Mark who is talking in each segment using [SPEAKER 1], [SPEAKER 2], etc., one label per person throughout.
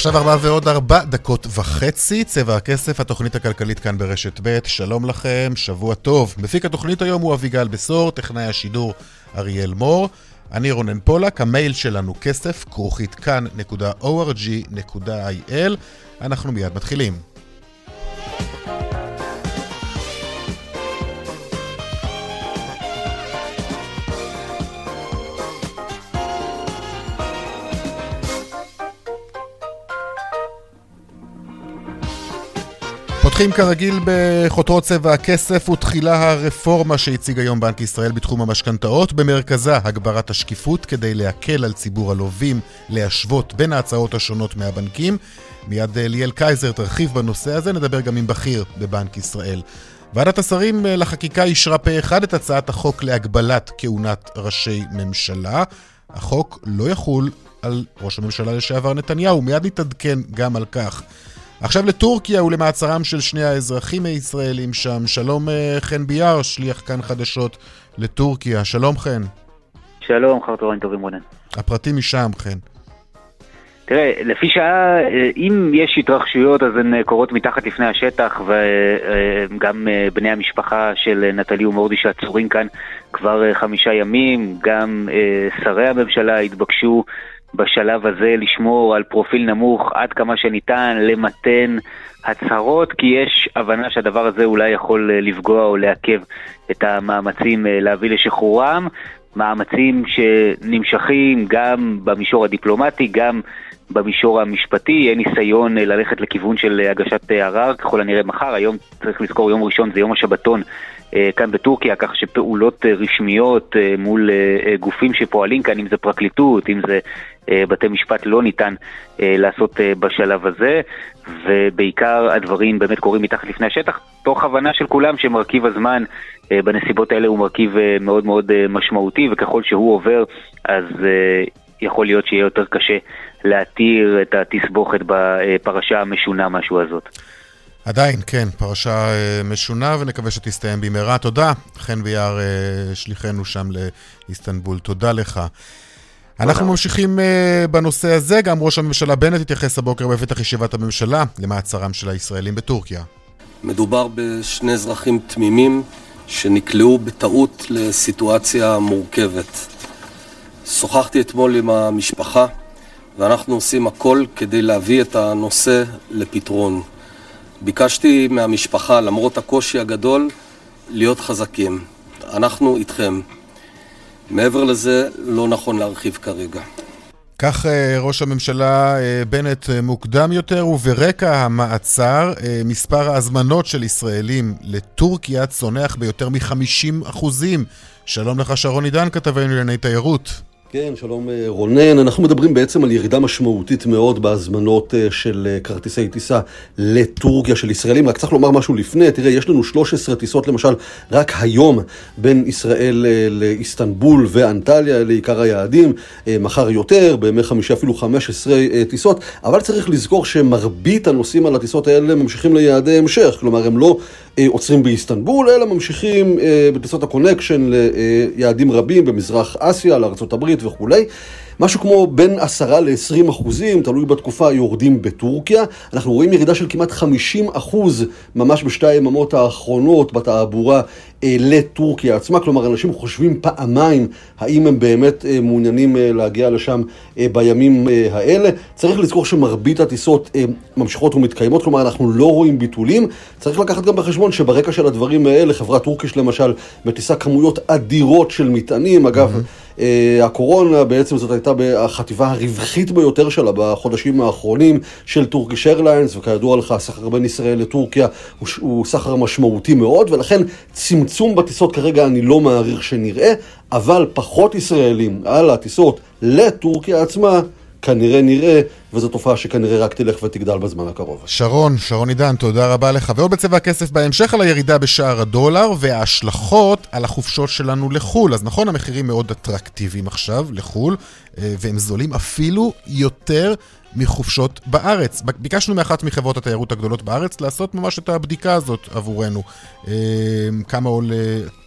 [SPEAKER 1] עכשיו ארבע ועוד ארבע דקות וחצי, צבע הכסף, התוכנית הכלכלית כאן ברשת ב', שלום לכם, שבוע טוב. מפיק התוכנית היום הוא אביגל בשור, טכנאי השידור אריאל מור. אני רונן פולק, המייל שלנו כסף, כרוכית כאן.org.il. אנחנו מיד מתחילים. פותחים כרגיל בחותרות צבע הכסף ותחילה הרפורמה שהציג היום בנק ישראל בתחום המשכנתאות, במרכזה הגברת השקיפות כדי להקל על ציבור הלווים, להשוות בין ההצעות השונות מהבנקים. מיד ליאל קייזר תרחיב בנושא הזה, נדבר גם עם בכיר בבנק ישראל. ועדת השרים לחקיקה אישרה פה אחד את הצעת החוק להגבלת כהונת ראשי ממשלה. החוק לא יחול על ראש הממשלה לשעבר נתניהו, מיד נתעדכן גם על כך. עכשיו לטורקיה ולמעצרם של שני האזרחים הישראלים שם. שלום אה, חן ביאר, שליח כאן חדשות לטורקיה. שלום חן.
[SPEAKER 2] שלום, אחר צהריים טובים רונן.
[SPEAKER 1] הפרטים משם, חן.
[SPEAKER 2] תראה, לפי שעה, אה, אם יש התרחשויות אז הן קורות מתחת לפני השטח וגם אה, בני המשפחה של נטלי ומורדי שעצורים כאן כבר חמישה ימים, גם שרי הממשלה התבקשו בשלב הזה לשמור על פרופיל נמוך עד כמה שניתן, למתן הצהרות, כי יש הבנה שהדבר הזה אולי יכול אה, לפגוע או לעכב את המאמצים אה, להביא לשחרורם. מאמצים שנמשכים גם במישור הדיפלומטי, גם במישור המשפטי, יהיה ניסיון אה, ללכת לכיוון של הגשת ערר, ככל הנראה מחר, היום צריך לזכור יום ראשון זה יום השבתון כאן בטורקיה, כך שפעולות רשמיות מול גופים שפועלים כאן, אם זה פרקליטות, אם זה אה, בתי משפט לא ניתן אה, לעשות אה, בשלב הזה, ובעיקר הדברים באמת קורים מתחת לפני השטח, תוך הבנה של כולם שמרכיב הזמן בנסיבות האלה הוא מרכיב מאוד מאוד משמעותי, וככל שהוא עובר אז יכול להיות שיהיה יותר קשה להתיר את התסבוכת בפרשה המשונה משהו הזאת.
[SPEAKER 1] עדיין, כן, פרשה משונה ונקווה שתסתיים במהרה. תודה, חן ויער, שליחנו שם לאיסטנבול. תודה לך. אנחנו ממשיכים uh, בנושא הזה, גם ראש הממשלה בנט התייחס הבוקר בפתח ישיבת הממשלה למעצרם של הישראלים בטורקיה.
[SPEAKER 3] מדובר בשני אזרחים תמימים שנקלעו בטעות לסיטואציה מורכבת. שוחחתי אתמול עם המשפחה ואנחנו עושים הכל כדי להביא את הנושא לפתרון. ביקשתי מהמשפחה, למרות הקושי הגדול, להיות חזקים. אנחנו איתכם. מעבר לזה, לא נכון להרחיב כרגע.
[SPEAKER 1] כך אה, ראש הממשלה אה, בנט אה, מוקדם יותר, וברקע המעצר, מספר ההזמנות של ישראלים לטורקיה צונח ביותר מ-50 אחוזים. שלום לך שרון עידן, כתבנו לענייני תיירות.
[SPEAKER 4] כן, שלום אה, רונן. אנחנו מדברים בעצם על ירידה משמעותית מאוד בהזמנות אה, של אה, כרטיסי טיסה לטורקיה של ישראלים. רק צריך לומר משהו לפני, תראה, יש לנו 13 טיסות למשל רק היום בין ישראל לאיסטנבול ואנטליה, לעיקר היעדים. מחר יותר, בימי חמישי אפילו 15 טיסות, אבל צריך לזכור שמרבית הנוסעים על הטיסות האלה ממשיכים ליעדי המשך. כלומר, הם לא עוצרים באיסטנבול, אלא ממשיכים בטיסות ה connection ליעדים רבים במזרח אסיה, לארה"ב. וכולי. משהו כמו בין 10 ל-20 אחוזים, תלוי בתקופה, יורדים בטורקיה. אנחנו רואים ירידה של כמעט 50 אחוז ממש בשתי היממות האחרונות בתעבורה אה, לטורקיה עצמה. כלומר, אנשים חושבים פעמיים האם הם באמת אה, מעוניינים אה, להגיע לשם אה, בימים אה, האלה. צריך לזכור שמרבית הטיסות אה, ממשיכות ומתקיימות, כלומר, אנחנו לא רואים ביטולים. צריך לקחת גם בחשבון שברקע של הדברים האלה, חברת טורקיש למשל, מטיסה כמויות אדירות של מטענים. אגב, mm-hmm. הקורונה בעצם זאת הייתה החטיבה הרווחית ביותר שלה בחודשים האחרונים של טורקיש איירליינס, וכידוע לך, הסחר בין ישראל לטורקיה הוא, הוא סחר משמעותי מאוד, ולכן צמצום בטיסות כרגע אני לא מעריך שנראה, אבל פחות ישראלים על הטיסות לטורקיה עצמה. כנראה נראה, וזו תופעה שכנראה רק תלך ותגדל בזמן הקרוב.
[SPEAKER 1] שרון, שרון עידן, תודה רבה לך. ועוד בצבע הכסף בהמשך על הירידה בשער הדולר וההשלכות על החופשות שלנו לחו"ל. אז נכון, המחירים מאוד אטרקטיביים עכשיו לחו"ל, אה, והם זולים אפילו יותר מחופשות בארץ. ביקשנו מאחת מחברות התיירות הגדולות בארץ לעשות ממש את הבדיקה הזאת עבורנו. אה, כמה עולה,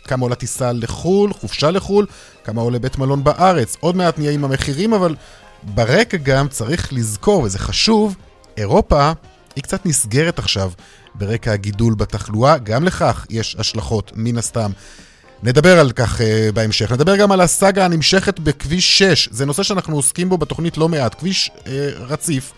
[SPEAKER 1] כמה עולה טיסה לחו"ל, חופשה לחו"ל, כמה עולה בית מלון בארץ. עוד מעט נהיה עם המחירים, אבל ברקע גם צריך לזכור, וזה חשוב, אירופה היא קצת נסגרת עכשיו ברקע הגידול בתחלואה, גם לכך יש השלכות, מן הסתם. נדבר על כך uh, בהמשך. נדבר גם על הסאגה הנמשכת בכביש 6. זה נושא שאנחנו עוסקים בו בתוכנית לא מעט. כביש uh, רציף,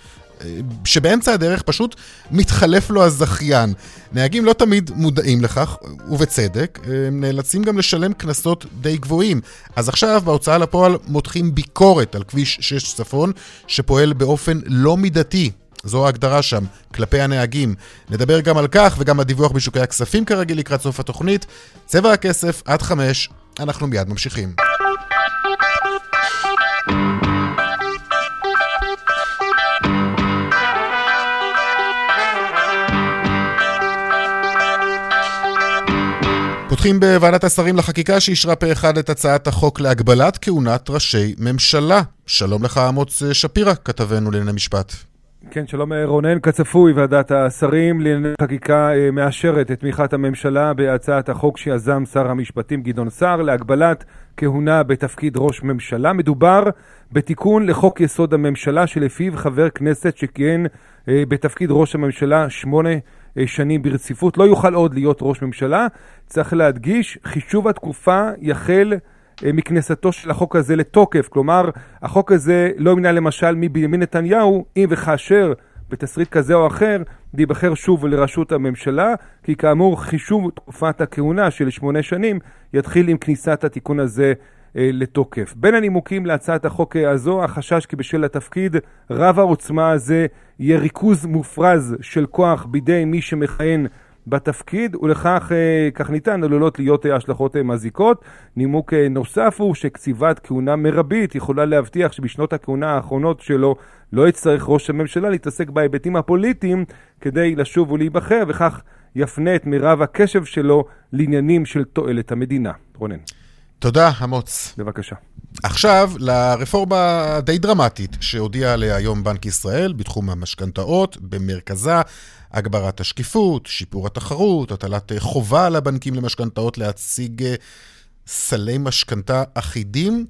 [SPEAKER 1] שבאמצע הדרך פשוט מתחלף לו הזכיין. נהגים לא תמיד מודעים לכך, ובצדק, הם נאלצים גם לשלם קנסות די גבוהים. אז עכשיו בהוצאה לפועל מותחים ביקורת על כביש 6 צפון, שפועל באופן לא מידתי. זו ההגדרה שם, כלפי הנהגים. נדבר גם על כך וגם הדיווח בשוקי הכספים כרגיל לקראת סוף התוכנית. צבע הכסף עד חמש, אנחנו מיד ממשיכים. פותחים בוועדת השרים לחקיקה שאישרה פה אחד את הצעת החוק להגבלת כהונת ראשי ממשלה. שלום לך, אמוץ שפירא, כתבנו לענייני משפט.
[SPEAKER 5] כן, שלום רונן. כצפוי, ועדת השרים לענייני חקיקה אה, מאשרת את תמיכת הממשלה בהצעת החוק שיזם שר המשפטים גדעון סער להגבלת כהונה בתפקיד ראש ממשלה. מדובר בתיקון לחוק יסוד הממשלה שלפיו חבר כנסת שכיהן אה, בתפקיד ראש הממשלה שמונה אה, שנים ברציפות, לא יוכל עוד להיות ראש ממשלה. צריך להדגיש, חישוב התקופה יחל אה, מכניסתו של החוק הזה לתוקף. כלומר, החוק הזה לא ימנע למשל מבנימין נתניהו, אם וכאשר בתסריט כזה או אחר, להיבחר שוב לראשות הממשלה, כי כאמור חישוב תקופת הכהונה של שמונה שנים יתחיל עם כניסת התיקון הזה לתוקף. בין הנימוקים להצעת החוק הזו, החשש כי בשל התפקיד רב העוצמה הזה יהיה ריכוז מופרז של כוח בידי מי שמכהן בתפקיד, ולכך אה, כך ניתן עלולות להיות אה, השלכות מזיקות. נימוק נוסף הוא שקציבת כהונה מרבית יכולה להבטיח שבשנות הכהונה האחרונות שלו לא יצטרך ראש הממשלה להתעסק בהיבטים הפוליטיים כדי לשוב ולהיבחר, וכך יפנה את מירב הקשב שלו לעניינים של תועלת המדינה. רונן.
[SPEAKER 1] תודה, אמוץ.
[SPEAKER 5] בבקשה.
[SPEAKER 1] עכשיו, לרפורמה די דרמטית שהודיע עליה היום בנק ישראל בתחום המשכנתאות, במרכזה הגברת השקיפות, שיפור התחרות, הטלת חובה על הבנקים למשכנתאות להציג אה, סלי משכנתה אחידים.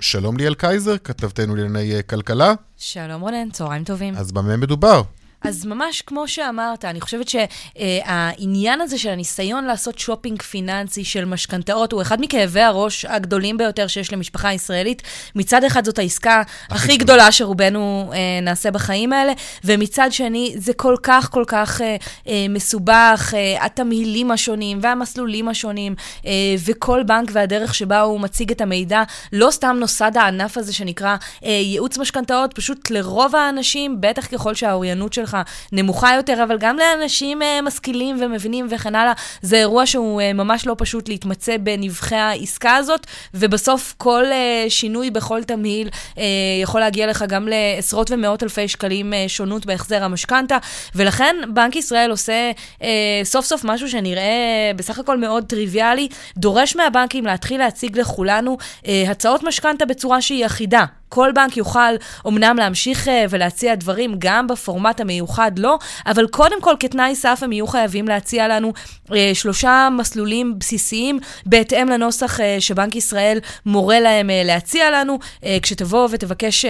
[SPEAKER 1] שלום ליאל קייזר, כתבתנו לענייני אה, כלכלה.
[SPEAKER 6] שלום רונן, צהריים טובים.
[SPEAKER 1] אז במה מדובר?
[SPEAKER 6] אז ממש כמו שאמרת, אני חושבת שהעניין הזה של הניסיון לעשות שופינג פיננסי של משכנתאות הוא אחד מכאבי הראש הגדולים ביותר שיש למשפחה הישראלית. מצד אחד זאת העסקה הכי גדולה שרובנו אה, נעשה בחיים האלה, ומצד שני זה כל כך כל כך אה, אה, מסובך, אה, התמהילים השונים והמסלולים השונים, אה, וכל בנק והדרך שבה הוא מציג את המידע. לא סתם נוסד הענף הזה שנקרא אה, ייעוץ משכנתאות, פשוט לרוב האנשים, בטח ככל שהאוריינות שלך נמוכה יותר, אבל גם לאנשים uh, משכילים ומבינים וכן הלאה, זה אירוע שהוא uh, ממש לא פשוט להתמצא בנבחי העסקה הזאת, ובסוף כל uh, שינוי בכל תמהיל uh, יכול להגיע לך גם לעשרות ומאות אלפי שקלים uh, שונות בהחזר המשכנתה, ולכן בנק ישראל עושה uh, סוף סוף משהו שנראה בסך הכל מאוד טריוויאלי, דורש מהבנקים להתחיל להציג לכולנו uh, הצעות משכנתה בצורה שהיא אחידה. כל בנק יוכל אמנם להמשיך אה, ולהציע דברים גם בפורמט המיוחד לו, אבל קודם כל כתנאי סף הם יהיו חייבים להציע לנו אה, שלושה מסלולים בסיסיים בהתאם לנוסח אה, שבנק ישראל מורה להם להציע לנו. כשתבוא ותבקש...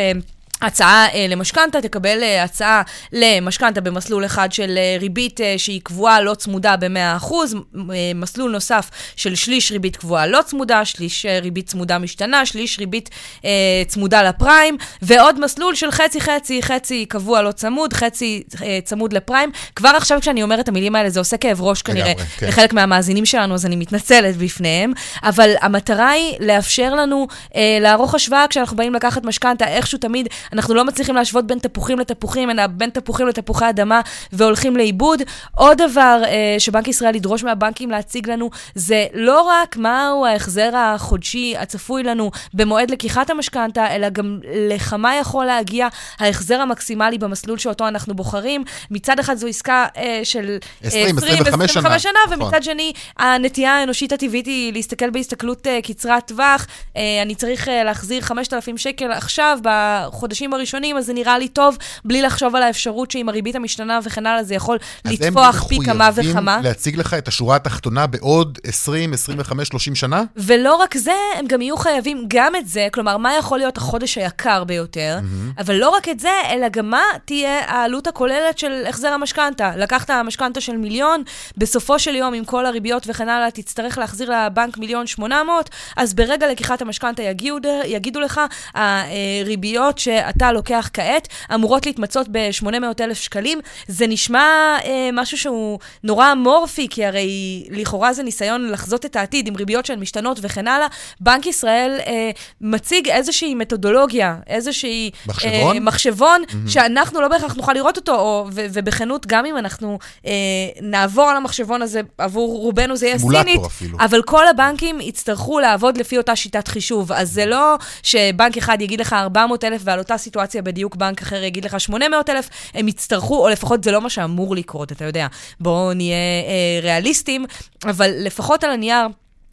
[SPEAKER 6] הצעה אה, למשכנתה, תקבל אה, הצעה למשכנתה במסלול אחד של אה, ריבית שהיא קבועה לא צמודה ב-100%, אה, מסלול נוסף של שליש ריבית קבועה לא צמודה, שליש ריבית צמודה משתנה, שליש ריבית אה, צמודה לפריים, ועוד מסלול של חצי-חצי, חצי קבוע לא צמוד, חצי אה, צמוד לפריים. כבר עכשיו כשאני אומרת את המילים האלה, זה עושה כאב ראש כנראה
[SPEAKER 1] כן.
[SPEAKER 6] לחלק מהמאזינים שלנו, אז אני מתנצלת בפניהם, אבל המטרה היא לאפשר לנו אה, לערוך השוואה כשאנחנו באים לקחת משכנתה, איכשהו תמיד אנחנו לא מצליחים להשוות בין תפוחים לתפוחים, אלא בין תפוחים לתפוחי אדמה והולכים לאיבוד. עוד דבר אה, שבנק ישראל ידרוש מהבנקים להציג לנו, זה לא רק מהו ההחזר החודשי הצפוי לנו במועד לקיחת המשכנתה, אלא גם לכמה יכול להגיע ההחזר המקסימלי במסלול שאותו אנחנו בוחרים. מצד אחד זו עסקה אה, של אה,
[SPEAKER 1] 20, 25 שנה.
[SPEAKER 6] 25 שנה,
[SPEAKER 1] נכון.
[SPEAKER 6] ומצד שני, הנטייה האנושית הטבעית היא להסתכל בהסתכלות uh, קצרת טווח. Uh, אני צריך uh, להחזיר 5,000 שקל עכשיו, בחודשים הראשונים, אז זה נראה לי טוב, בלי לחשוב על האפשרות שעם הריבית המשתנה וכן הלאה, זה יכול לטפוח פי כמה
[SPEAKER 1] אז הם
[SPEAKER 6] וכמה.
[SPEAKER 1] להציג לך את השורה התחתונה בעוד 20, 25, 30 שנה?
[SPEAKER 6] ולא רק זה, הם גם יהיו חייבים גם את זה, כלומר, מה יכול להיות החודש היקר ביותר, אבל לא רק את זה, אלא גם מה תהיה העלות הכוללת של החזר המשכנתה. לקחת משכנתה של מיליון, בסופו של יום, עם כל הריביות וכן הלאה, תצטרך להחזיר לבנק מיליון שמונה מאות, אז ברגע לקיחת המשכנתה יגידו לך, הריביות שאתה לוקח כעת אמורות להתמצות ב-800 אלף שקלים. זה נשמע אה, משהו שהוא נורא אמורפי, כי הרי לכאורה זה ניסיון לחזות את העתיד עם ריביות שהן משתנות וכן הלאה. בנק ישראל אה, מציג איזושהי מתודולוגיה, איזושהי...
[SPEAKER 1] מחשבון?
[SPEAKER 6] אה, מחשבון, mm-hmm. שאנחנו לא בהכרח נוכל לראות אותו, או, ו- ובכנות, גם אם אנחנו אה, נעבור על המחשבון הזה, עבור רובנו זה יהיה סינית,
[SPEAKER 1] אפילו.
[SPEAKER 6] אבל כל הבנקים יצטרכו לעבוד לפי אותה שיטת חישוב. אז זה לא שבנק אחד יגיד לך 400 אלף, ועל אותה סיטואציה בדיוק בנק אחר יגיד לך 800 אלף, הם יצטרכו, או לפחות זה לא מה שאמור לקרות, אתה יודע. בואו נהיה אה, ריאליסטים, אבל לפחות על הנייר...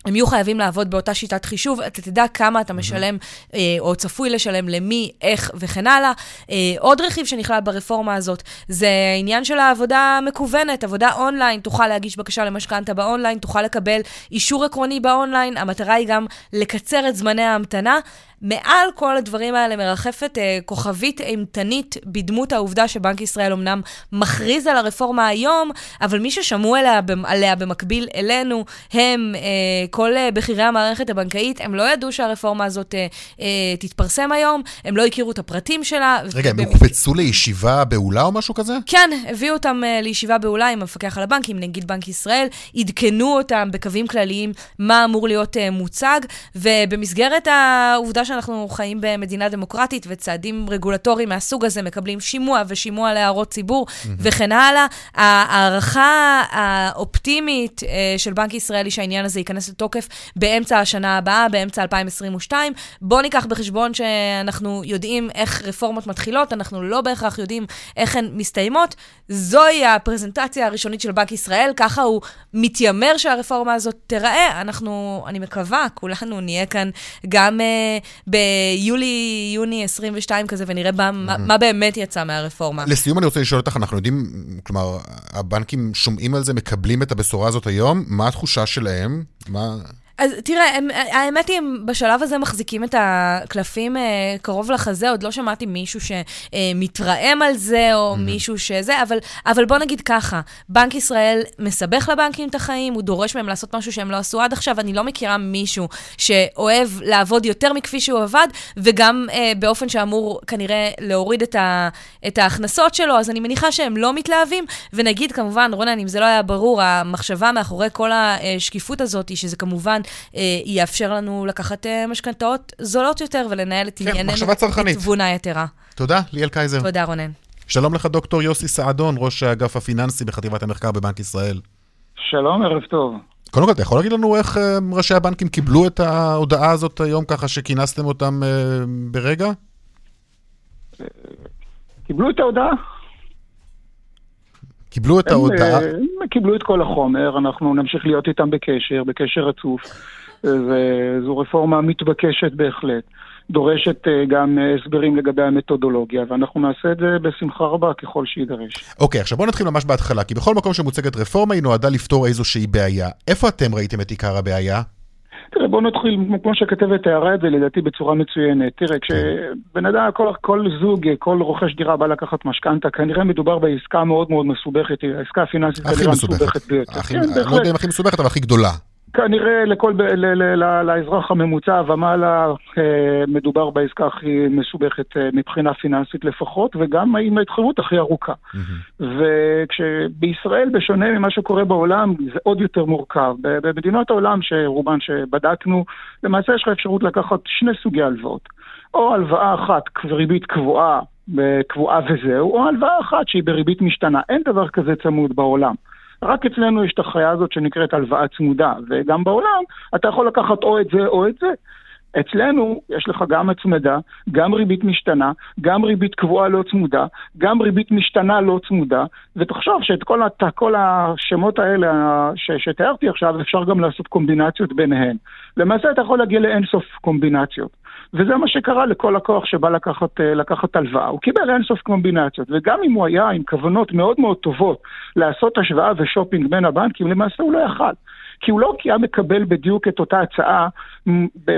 [SPEAKER 6] הם יהיו חייבים לעבוד באותה שיטת חישוב, אתה תדע כמה אתה משלם אה, או צפוי לשלם למי, איך וכן הלאה. אה, עוד רכיב שנכלל ברפורמה הזאת זה העניין של העבודה המקוונת, עבודה אונליין, תוכל להגיש בקשה למשכנתה באונליין, תוכל לקבל אישור עקרוני באונליין, המטרה היא גם לקצר את זמני ההמתנה. מעל כל הדברים האלה מרחפת אה, כוכבית אימתנית בדמות העובדה שבנק ישראל אמנם מכריז על הרפורמה היום, אבל מי ששמעו עליה, עליה במקביל אלינו הם אה, כל אה, בכירי המערכת הבנקאית, הם לא ידעו שהרפורמה הזאת אה, אה, תתפרסם היום, הם לא הכירו את הפרטים שלה.
[SPEAKER 1] רגע, הם הוקפצו לישיבה באולה או משהו כזה?
[SPEAKER 6] כן, הביאו אותם uh, לישיבה באולה עם המפקח על הבנקים, נגיד בנק ישראל, עדכנו אותם בקווים כלליים מה אמור להיות uh, מוצג, ובמסגרת העובדה שאנחנו חיים במדינה דמוקרטית וצעדים רגולטוריים מהסוג הזה מקבלים שימוע ושימוע להערות ציבור וכן הלאה, ההערכה האופטימית uh, של בנק ישראל היא שהעניין הזה ייכנס לתוקף באמצע השנה הבאה, באמצע 2022. בואו ניקח בחשבון שאנחנו יודעים איך רפורמות מתחילות, אנחנו לא בהכרח יודעים איך הן מסתיימות. זוהי הפרזנטציה הראשונית של בנק ישראל, ככה הוא מתיימר שהרפורמה הזאת תיראה. אנחנו, אני מקווה, כולנו נהיה כאן גם uh, ביולי-יוני 22 כזה, ונראה מה, מה, מה באמת יצא מהרפורמה.
[SPEAKER 1] לסיום אני רוצה לשאול אותך, אנחנו יודעים, כלומר, הבנקים שומעים על זה, מקבלים את הבשורה הזאת היום, מה התחושה שלהם? מה...
[SPEAKER 6] אז תראה, הם, האמת היא, הם בשלב הזה מחזיקים את הקלפים אה, קרוב לחזה, עוד לא שמעתי מישהו שמתרעם על זה, או mm-hmm. מישהו שזה, אבל, אבל בוא נגיד ככה, בנק ישראל מסבך לבנקים את החיים, הוא דורש מהם לעשות משהו שהם לא עשו עד עכשיו, אני לא מכירה מישהו שאוהב לעבוד יותר מכפי שהוא עבד, וגם אה, באופן שאמור כנראה להוריד את, ה, את ההכנסות שלו, אז אני מניחה שהם לא מתלהבים, ונגיד כמובן, רונן, אם זה לא היה ברור, המחשבה מאחורי כל השקיפות הזאת, שזה כמובן יאפשר לנו לקחת אה, משכנתאות זולות יותר ולנהל את
[SPEAKER 1] כן,
[SPEAKER 6] ענייננו. בתבונה יתרה.
[SPEAKER 1] תודה, ליאל קייזר.
[SPEAKER 6] תודה, רונן.
[SPEAKER 1] שלום לך, דוקטור יוסי סעדון, ראש האגף הפיננסי בחטיבת המחקר בבנק ישראל.
[SPEAKER 7] שלום, ערב טוב.
[SPEAKER 1] קודם כל, אתה יכול להגיד לנו איך אה, ראשי הבנקים קיבלו את ההודעה הזאת היום, ככה שכינסתם אותם אה, ברגע?
[SPEAKER 7] קיבלו את ההודעה?
[SPEAKER 1] קיבלו את ההודעה?
[SPEAKER 7] אה, הם קיבלו את כל החומר, אנחנו נמשיך להיות איתם בקשר, בקשר רצוף, וזו רפורמה מתבקשת בהחלט. דורשת אה, גם אה, הסברים לגבי המתודולוגיה, ואנחנו נעשה את זה בשמחה רבה ככל שיידרש.
[SPEAKER 1] אוקיי, עכשיו בואו נתחיל ממש בהתחלה, כי בכל מקום שמוצגת רפורמה היא נועדה לפתור איזושהי בעיה. איפה אתם ראיתם את עיקר הבעיה?
[SPEAKER 7] תראה, בוא נתחיל, כמו שהכתבת תיארה את זה, לדעתי בצורה מצוינת. תראה, כשבן אדם, כל, כל זוג, כל רוכש דירה בא לקחת משכנתה, כנראה מדובר בעסקה מאוד מאוד מסובכת, העסקה הפיננסית
[SPEAKER 1] הכי מסובכת ביותר. כן, אני לא יודע אם הכי מסובכת, אבל הכי גדולה.
[SPEAKER 7] כנראה לכל, ל, ל, ל, לאזרח הממוצע ומעלה אה, מדובר בעסקה הכי מסובכת אה, מבחינה פיננסית לפחות, וגם עם ההתחייבות הכי ארוכה. Mm-hmm. וכשבישראל, בשונה ממה שקורה בעולם, זה עוד יותר מורכב. במדינות העולם, שרובן שבדקנו, למעשה יש לך אפשרות לקחת שני סוגי הלוואות. או הלוואה אחת, ריבית קבועה, קבועה וזהו, או הלוואה אחת שהיא בריבית משתנה. אין דבר כזה צמוד בעולם. רק אצלנו יש את החיה הזאת שנקראת הלוואה צמודה, וגם בעולם אתה יכול לקחת או את זה או את זה. אצלנו יש לך גם הצמדה, גם ריבית משתנה, גם ריבית קבועה לא צמודה, גם ריבית משתנה לא צמודה, ותחשוב שאת כל, הת... כל השמות האלה ש... שתיארתי עכשיו, אפשר גם לעשות קומבינציות ביניהן. למעשה אתה יכול להגיע לאינסוף קומבינציות. וזה מה שקרה לכל לקוח שבא לקחת, אה, לקחת הלוואה. הוא קיבל אינסוף קומבינציות, וגם אם הוא היה עם כוונות מאוד מאוד טובות לעשות השוואה ושופינג בין הבנקים, למעשה הוא לא יכל. כי הוא לא היה מקבל בדיוק את אותה הצעה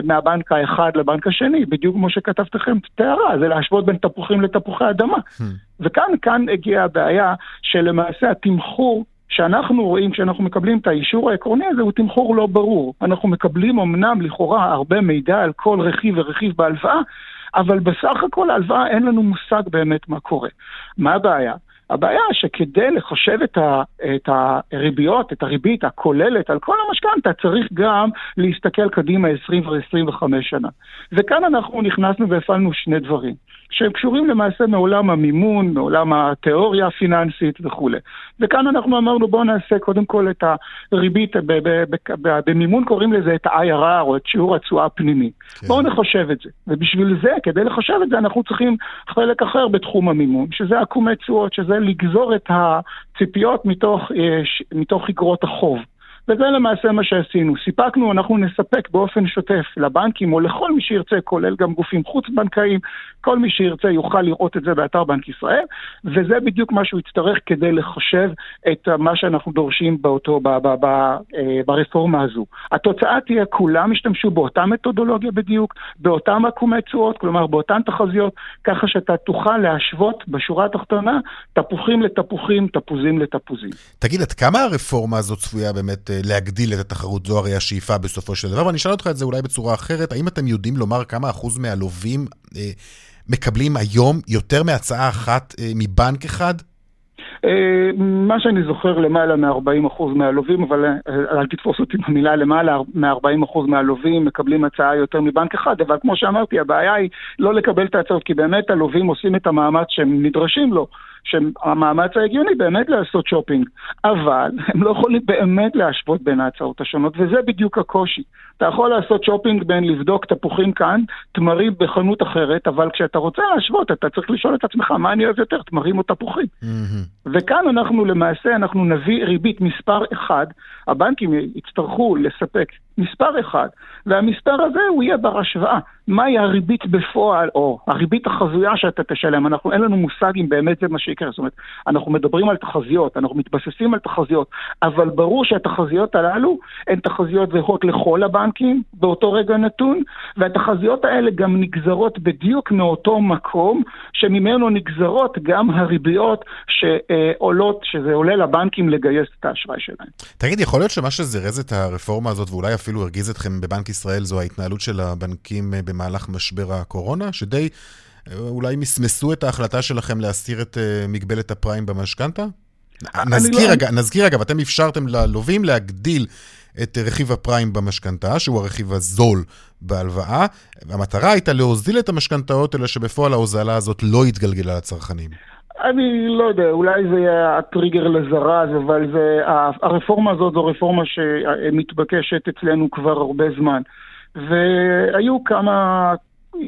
[SPEAKER 7] מהבנק האחד לבנק השני, בדיוק כמו שכתבת לכם את הערה, זה להשוות בין תפוחים לתפוחי אדמה. Hmm. וכאן, כאן הגיעה הבעיה שלמעשה התמחור שאנחנו רואים כשאנחנו מקבלים את האישור העקרוני הזה הוא תמחור לא ברור. אנחנו מקבלים אמנם לכאורה הרבה מידע על כל רכיב ורכיב בהלוואה, אבל בסך הכל ההלוואה אין לנו מושג באמת מה קורה. מה הבעיה? הבעיה שכדי לחשב את, ה, את הריביות, את הריבית הכוללת על כל המשכנתה, צריך גם להסתכל קדימה 20 ו-25 שנה. וכאן אנחנו נכנסנו והפעלנו שני דברים. שהם קשורים למעשה מעולם המימון, מעולם התיאוריה הפיננסית וכולי. וכאן אנחנו אמרנו בואו נעשה קודם כל את הריבית, במימון קוראים לזה את ה-IRR או את שיעור התשואה הפנימי. כן. בואו נחשב את זה. ובשביל זה, כדי לחשב את זה, אנחנו צריכים חלק אחר בתחום המימון, שזה עקומי תשואות, שזה לגזור את הציפיות מתוך, אה, מתוך אגרות החוב. וזה למעשה מה שעשינו. סיפקנו, אנחנו נספק באופן שוטף לבנקים או לכל מי שירצה, כולל גם גופים חוץ-בנקאיים, כל מי שירצה יוכל לראות את זה באתר בנק ישראל, וזה בדיוק מה שהוא יצטרך כדי לחשב את מה שאנחנו דורשים באותו, ב, ב, ב, אה, ברפורמה הזו. התוצאה תהיה, כולם ישתמשו באותה מתודולוגיה בדיוק, באותם עקומי תשואות, כלומר באותן תחזיות, ככה שאתה תוכל להשוות בשורה התחתונה תפוחים לתפוחים, תפוזים לתפוזים.
[SPEAKER 1] תגיד, עד כמה הרפורמה הזאת צפויה באמת להגדיל את התחרות? זו הרי השאיפה בסופו של דבר, ואני אשאל אותך את זה אולי בצורה אחרת, האם אתם יודעים לומר כמה אחוז מהלווים אה, מקבלים היום יותר מהצעה אחת אה, מבנק אחד?
[SPEAKER 7] אה, מה שאני זוכר, למעלה מ-40% מהלווים, אבל אה, אל תתפוס אותי במילה, למעלה מ-40% מהלווים מקבלים הצעה יותר מבנק אחד, אבל כמו שאמרתי, הבעיה היא לא לקבל את ההצעות, כי באמת הלווים עושים את המאמץ שהם נדרשים לו. שהמאמץ ההגיוני באמת לעשות שופינג, אבל הם לא יכולים באמת להשוות בין ההצעות השונות, וזה בדיוק הקושי. אתה יכול לעשות שופינג בין לבדוק תפוחים כאן, תמרים בחנות אחרת, אבל כשאתה רוצה להשוות, אתה צריך לשאול את עצמך, מה אני אוהב יותר, תמרים או תפוחים? Mm-hmm. וכאן אנחנו למעשה, אנחנו נביא ריבית מספר אחד, הבנקים יצטרכו לספק מספר אחד, והמספר הזה הוא יהיה בר השוואה. מהי הריבית בפועל, או הריבית החזויה שאתה תשלם, אנחנו, אין לנו מושג אם באמת זה מה שיקרה. זאת אומרת, אנחנו מדברים על תחזיות, אנחנו מתבססים על תחזיות, אבל ברור שהתחזיות הללו הן תחזיות זהות לכל הבנקים באותו רגע נתון, והתחזיות האלה גם נגזרות בדיוק מאותו מקום, שממנו נגזרות גם הריביות שעולות, שזה עולה לבנקים לגייס את האשראי שלהם.
[SPEAKER 1] תגיד, להיות שמה שזירז את הרפורמה הזאת, ואולי אפילו הרגיז אתכם בבנק ישראל, זו ההתנהלות של הבנקים במהלך משבר הקורונה, שדי אה, אולי מסמסו את ההחלטה שלכם להסיר את אה, מגבלת הפריים במשכנתה? נזכיר, לא... אג... נזכיר אגב, אתם אפשרתם ללווים להגדיל את רכיב הפריים במשכנתה, שהוא הרכיב הזול בהלוואה, והמטרה הייתה להוזיל את המשכנתאות, אלא שבפועל ההוזלה הזאת לא התגלגלה לצרכנים.
[SPEAKER 7] אני לא יודע, אולי זה יהיה הטריגר לזרז, אבל זה, הרפורמה הזאת זו רפורמה שמתבקשת אצלנו כבר הרבה זמן. והיו כמה,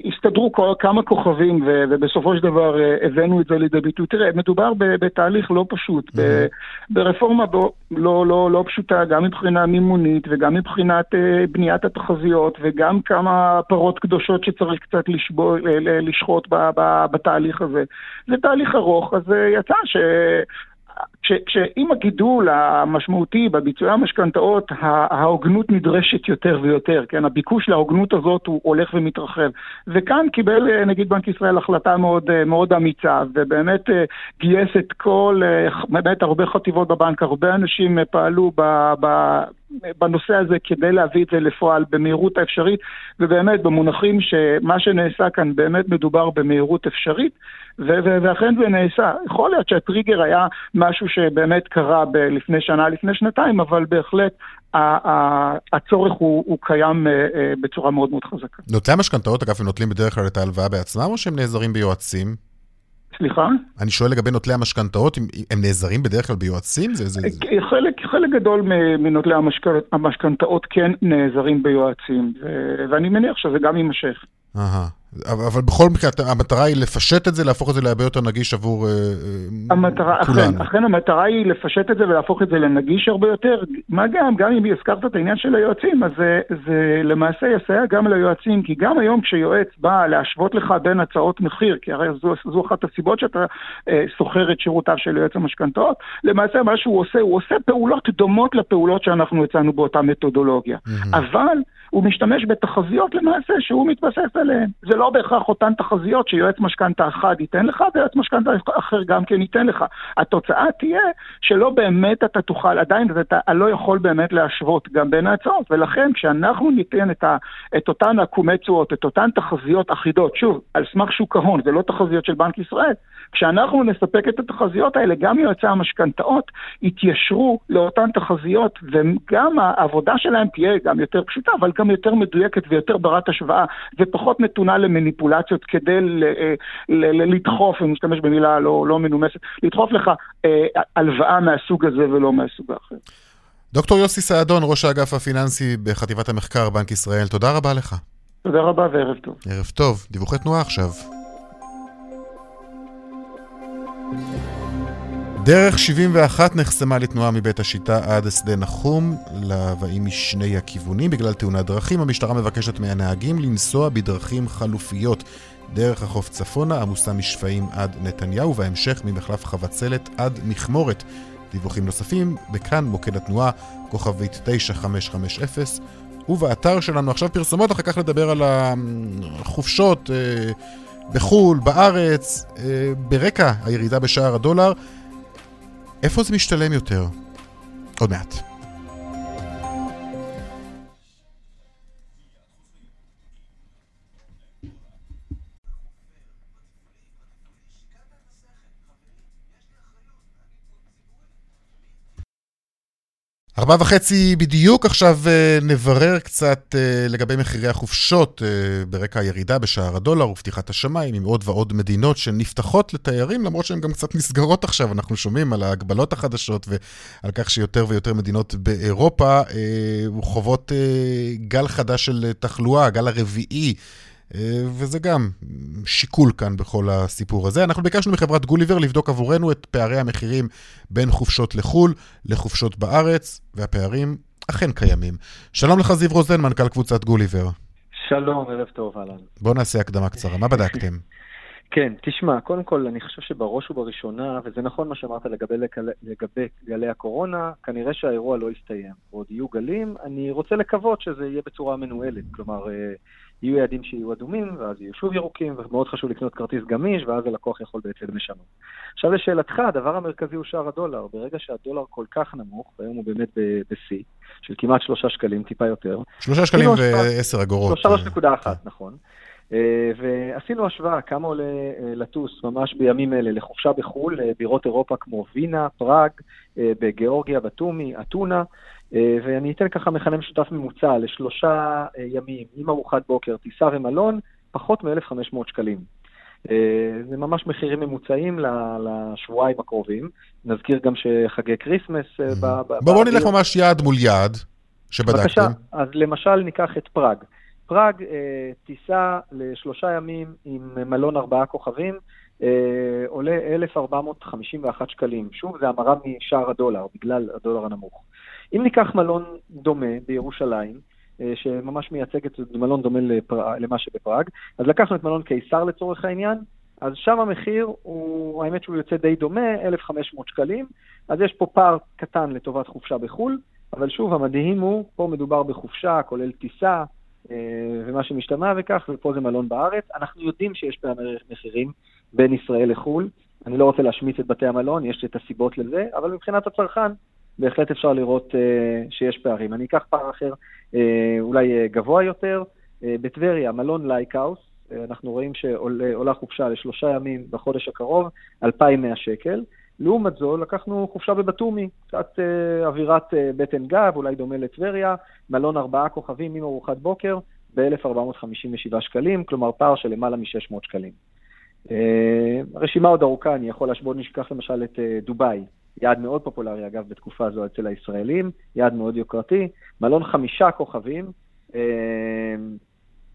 [SPEAKER 7] הסתדרו כמה כוכבים, ובסופו של דבר אה, הבאנו את זה לידי ביטוי. תראה, מדובר בתהליך לא פשוט, mm-hmm. ברפורמה לא, לא, לא פשוטה, גם מבחינה מימונית וגם מבחינת אה, בניית התחזיות, וגם כמה פרות קדושות שצריך קצת לשבור, לשחוט בתהליך הזה. זה תהליך ארוך, אז יצא ש... שעם הגידול המשמעותי בביצועי המשכנתאות, ההוגנות נדרשת יותר ויותר, כן? הביקוש להוגנות הזאת הוא הולך ומתרחב. וכאן קיבל אה, נגיד בנק ישראל החלטה מאוד, אה, מאוד אמיצה, ובאמת אה, גייס את כל, באמת הרבה חטיבות בבנק, הרבה אנשים פעלו ב, ב, בנושא הזה כדי להביא את זה לפועל במהירות האפשרית, ובאמת במונחים שמה שנעשה כאן באמת מדובר במהירות אפשרית, ואכן זה נעשה. יכול להיות שהטריגר היה משהו שבאמת קרה ב- לפני שנה, לפני שנתיים, אבל בהחלט הצורך הוא, הוא קיים אה, אה, בצורה מאוד מאוד חזקה.
[SPEAKER 1] נוטלי המשכנתאות, אגב, הם נוטלים בדרך כלל את ההלוואה בעצמם, או שהם נעזרים ביועצים?
[SPEAKER 7] סליחה?
[SPEAKER 1] אני שואל לגבי נוטלי המשכנתאות, הם נעזרים בדרך כלל ביועצים? זה, זה, זה...
[SPEAKER 7] חלק, חלק גדול מנוטלי המשכנתאות כן נעזרים ביועצים, ו... ואני מניח שזה גם יימשך.
[SPEAKER 1] אהה. אבל בכל מקרה, המטרה היא לפשט את זה, להפוך את זה להרבה יותר נגיש עבור uh,
[SPEAKER 7] המטרה, כולנו. אכן, אכן המטרה היא לפשט את זה ולהפוך את זה לנגיש הרבה יותר. מה גם, גם אם הזכרת את העניין של היועצים, אז זה, זה למעשה יסייע גם ליועצים, כי גם היום כשיועץ בא להשוות לך בין הצעות מחיר, כי הרי זו, זו אחת הסיבות שאתה אה, שוכר את שירותיו של יועץ המשכנתאות, למעשה מה שהוא עושה, הוא עושה פעולות דומות לפעולות שאנחנו הצענו באותה מתודולוגיה. Mm-hmm. אבל הוא משתמש בתחזיות למעשה שהוא מתבסס עליהן. זה לא בהכרח אותן תחזיות שיועץ משכנתה אחד ייתן לך ויועץ משכנתה אחר גם כן ייתן לך. התוצאה תהיה שלא באמת אתה תוכל, עדיין אתה לא יכול באמת להשוות גם בין ההצעות, ולכן כשאנחנו ניתן את, ה, את אותן עקומי תשואות, את אותן תחזיות אחידות, שוב, על סמך שוק ההון, זה לא תחזיות של בנק ישראל, כשאנחנו נספק את התחזיות האלה, גם יועצי המשכנתאות יתיישרו לאותן תחזיות, וגם העבודה שלהם תהיה גם יותר פשוטה, אבל גם יותר מדויקת ויותר ברת השוואה, ופחות נתונה למניפולציות כדי לדחוף, אם נשתמש במילה לא, לא מנומסת, לדחוף לך אה, הלוואה מהסוג הזה ולא מהסוג האחר.
[SPEAKER 1] דוקטור יוסי סעדון, ראש האגף הפיננסי בחטיבת המחקר, בנק ישראל, תודה רבה לך.
[SPEAKER 7] תודה רבה וערב טוב.
[SPEAKER 1] ערב טוב. דיווחי תנועה עכשיו. דרך 71 נחסמה לתנועה מבית השיטה עד שדה נחום, לבאים משני הכיוונים בגלל תאונת דרכים. המשטרה מבקשת מהנהגים לנסוע בדרכים חלופיות. דרך החוף צפונה, עמוסה משפעים עד נתניהו, וההמשך ממחלף חבצלת עד מכמורת. דיווחים נוספים, בכאן מוקד התנועה, כוכבית 9550, ובאתר שלנו עכשיו פרסומות, אחר כך לדבר על החופשות. אה, בחו"ל, בארץ, אה, ברקע הירידה בשער הדולר. איפה זה משתלם יותר? עוד מעט. ארבע וחצי בדיוק, עכשיו אה, נברר קצת אה, לגבי מחירי החופשות אה, ברקע הירידה בשער הדולר ופתיחת השמיים עם עוד ועוד מדינות שנפתחות לתיירים, למרות שהן גם קצת נסגרות עכשיו, אנחנו שומעים על ההגבלות החדשות ועל כך שיותר ויותר מדינות באירופה חוות גל חדש של תחלואה, הגל הרביעי. אה, וזה גם שיקול כאן בכל הסיפור הזה. אנחנו ביקשנו מחברת גוליבר לבדוק עבורנו את פערי המחירים בין חופשות לחו"ל לחופשות בארץ, והפערים אכן קיימים. שלום לך זיו רוזן, מנכ"ל קבוצת גוליבר.
[SPEAKER 8] שלום, ערב טוב, אהלן.
[SPEAKER 1] בואו נעשה הקדמה קצרה, מה בדקתם?
[SPEAKER 8] כן, תשמע, קודם כל, אני חושב שבראש ובראשונה, וזה נכון מה שאמרת לגבי, לגבי גלי הקורונה, כנראה שהאירוע לא יסתיים. עוד יהיו גלים, אני רוצה לקוות שזה יהיה בצורה מנוהלת. כלומר, אה, יהיו יעדים שיהיו אדומים, ואז יהיו שוב ירוקים, ומאוד חשוב לקנות כרטיס גמיש, ואז הלקוח יכול בעצם לשנות. עכשיו לשאלתך, הדבר המרכזי הוא שער הדולר. ברגע שהדולר כל כך נמוך, והיום הוא באמת בשיא, של כמעט שלושה שקלים, טיפה יותר.
[SPEAKER 1] שלושה שקלים ועשר אגורות.
[SPEAKER 8] שלוש נקודה אחת, נכון. אה, ועשינו השוואה כמה עולה אה, לטוס ממש בימים אלה לחופשה בחו"ל, אה, בירות אירופה כמו וינה, פראג, בגיאורגיה, בתומי, אתונה, ואני אתן ככה מכנה משותף ממוצע לשלושה ימים עם ארוחת בוקר, טיסה ומלון, פחות מ-1,500 שקלים. זה ממש מחירים ממוצעים לשבועיים הקרובים. נזכיר גם שחגי Christmas...
[SPEAKER 1] בואו נלך ממש יעד מול יעד שבדקתם. בבקשה,
[SPEAKER 8] אז למשל ניקח את פראג. פראג אה, טיסה לשלושה ימים עם מלון ארבעה כוכבים, אה, עולה 1,451 שקלים. שוב, זה המרה משער הדולר, בגלל הדולר הנמוך. אם ניקח מלון דומה בירושלים, אה, שממש מייצג את מלון דומה לפר... למה שבפראג, אז לקחנו את מלון קיסר לצורך העניין, אז שם המחיר הוא, האמת שהוא יוצא די דומה, 1,500 שקלים, אז יש פה פער קטן לטובת חופשה בחו"ל, אבל שוב, המדהים הוא, פה מדובר בחופשה, כולל טיסה, ומה שמשתמע וכך, ופה זה מלון בארץ. אנחנו יודעים שיש פערי מחירים בין ישראל לחו"ל. אני לא רוצה להשמיץ את בתי המלון, יש את הסיבות לזה, אבל מבחינת הצרכן, בהחלט אפשר לראות uh, שיש פערים. אני אקח פער אחר, uh, אולי uh, גבוה יותר. Uh, בטבריה, מלון לייקהאוס, uh, אנחנו רואים שעולה חופשה לשלושה ימים בחודש הקרוב, 2,100 שקל. לעומת זו, לקחנו חופשה בבטומי, קצת uh, אווירת uh, בטן גב, אולי דומה לטבריה, מלון ארבעה כוכבים עם ארוחת בוקר, ב-1,457 שקלים, כלומר פער של למעלה מ-600 שקלים. Uh, הרשימה עוד ארוכה, אני יכול להשוות, נשכח למשל את uh, דובאי, יעד מאוד פופולרי אגב בתקופה הזו אצל הישראלים, יעד מאוד יוקרתי, מלון חמישה כוכבים, uh,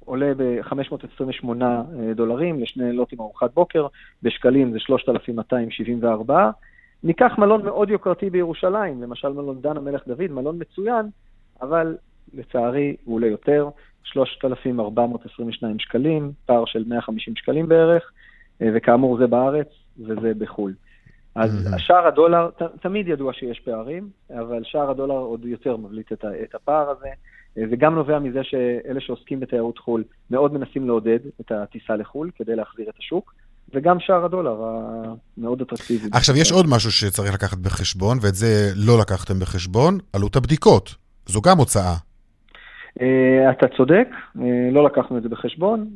[SPEAKER 8] עולה ב-528 דולרים לשני עם ארוחת בוקר, בשקלים זה 3,274. ניקח מלון מאוד יוקרתי בירושלים, למשל מלון דן המלך דוד, מלון מצוין, אבל לצערי הוא עולה יותר, 3,422 שקלים, פער של 150 שקלים בערך, וכאמור זה בארץ וזה בחו"ל. אז שער הדולר, ת, תמיד ידוע שיש פערים, אבל שער הדולר עוד יותר מבליט את, את הפער הזה. זה גם נובע מזה שאלה שעוסקים בתיירות חו"ל מאוד מנסים לעודד את הטיסה לחו"ל כדי להחזיר את השוק, וגם שער הדולר המאוד אטרקטיבי.
[SPEAKER 1] עכשיו, יש עוד משהו שצריך לקחת בחשבון, ואת זה לא לקחתם בחשבון, עלות הבדיקות. זו גם הוצאה.
[SPEAKER 8] Uh, אתה צודק, uh, לא לקחנו את זה בחשבון,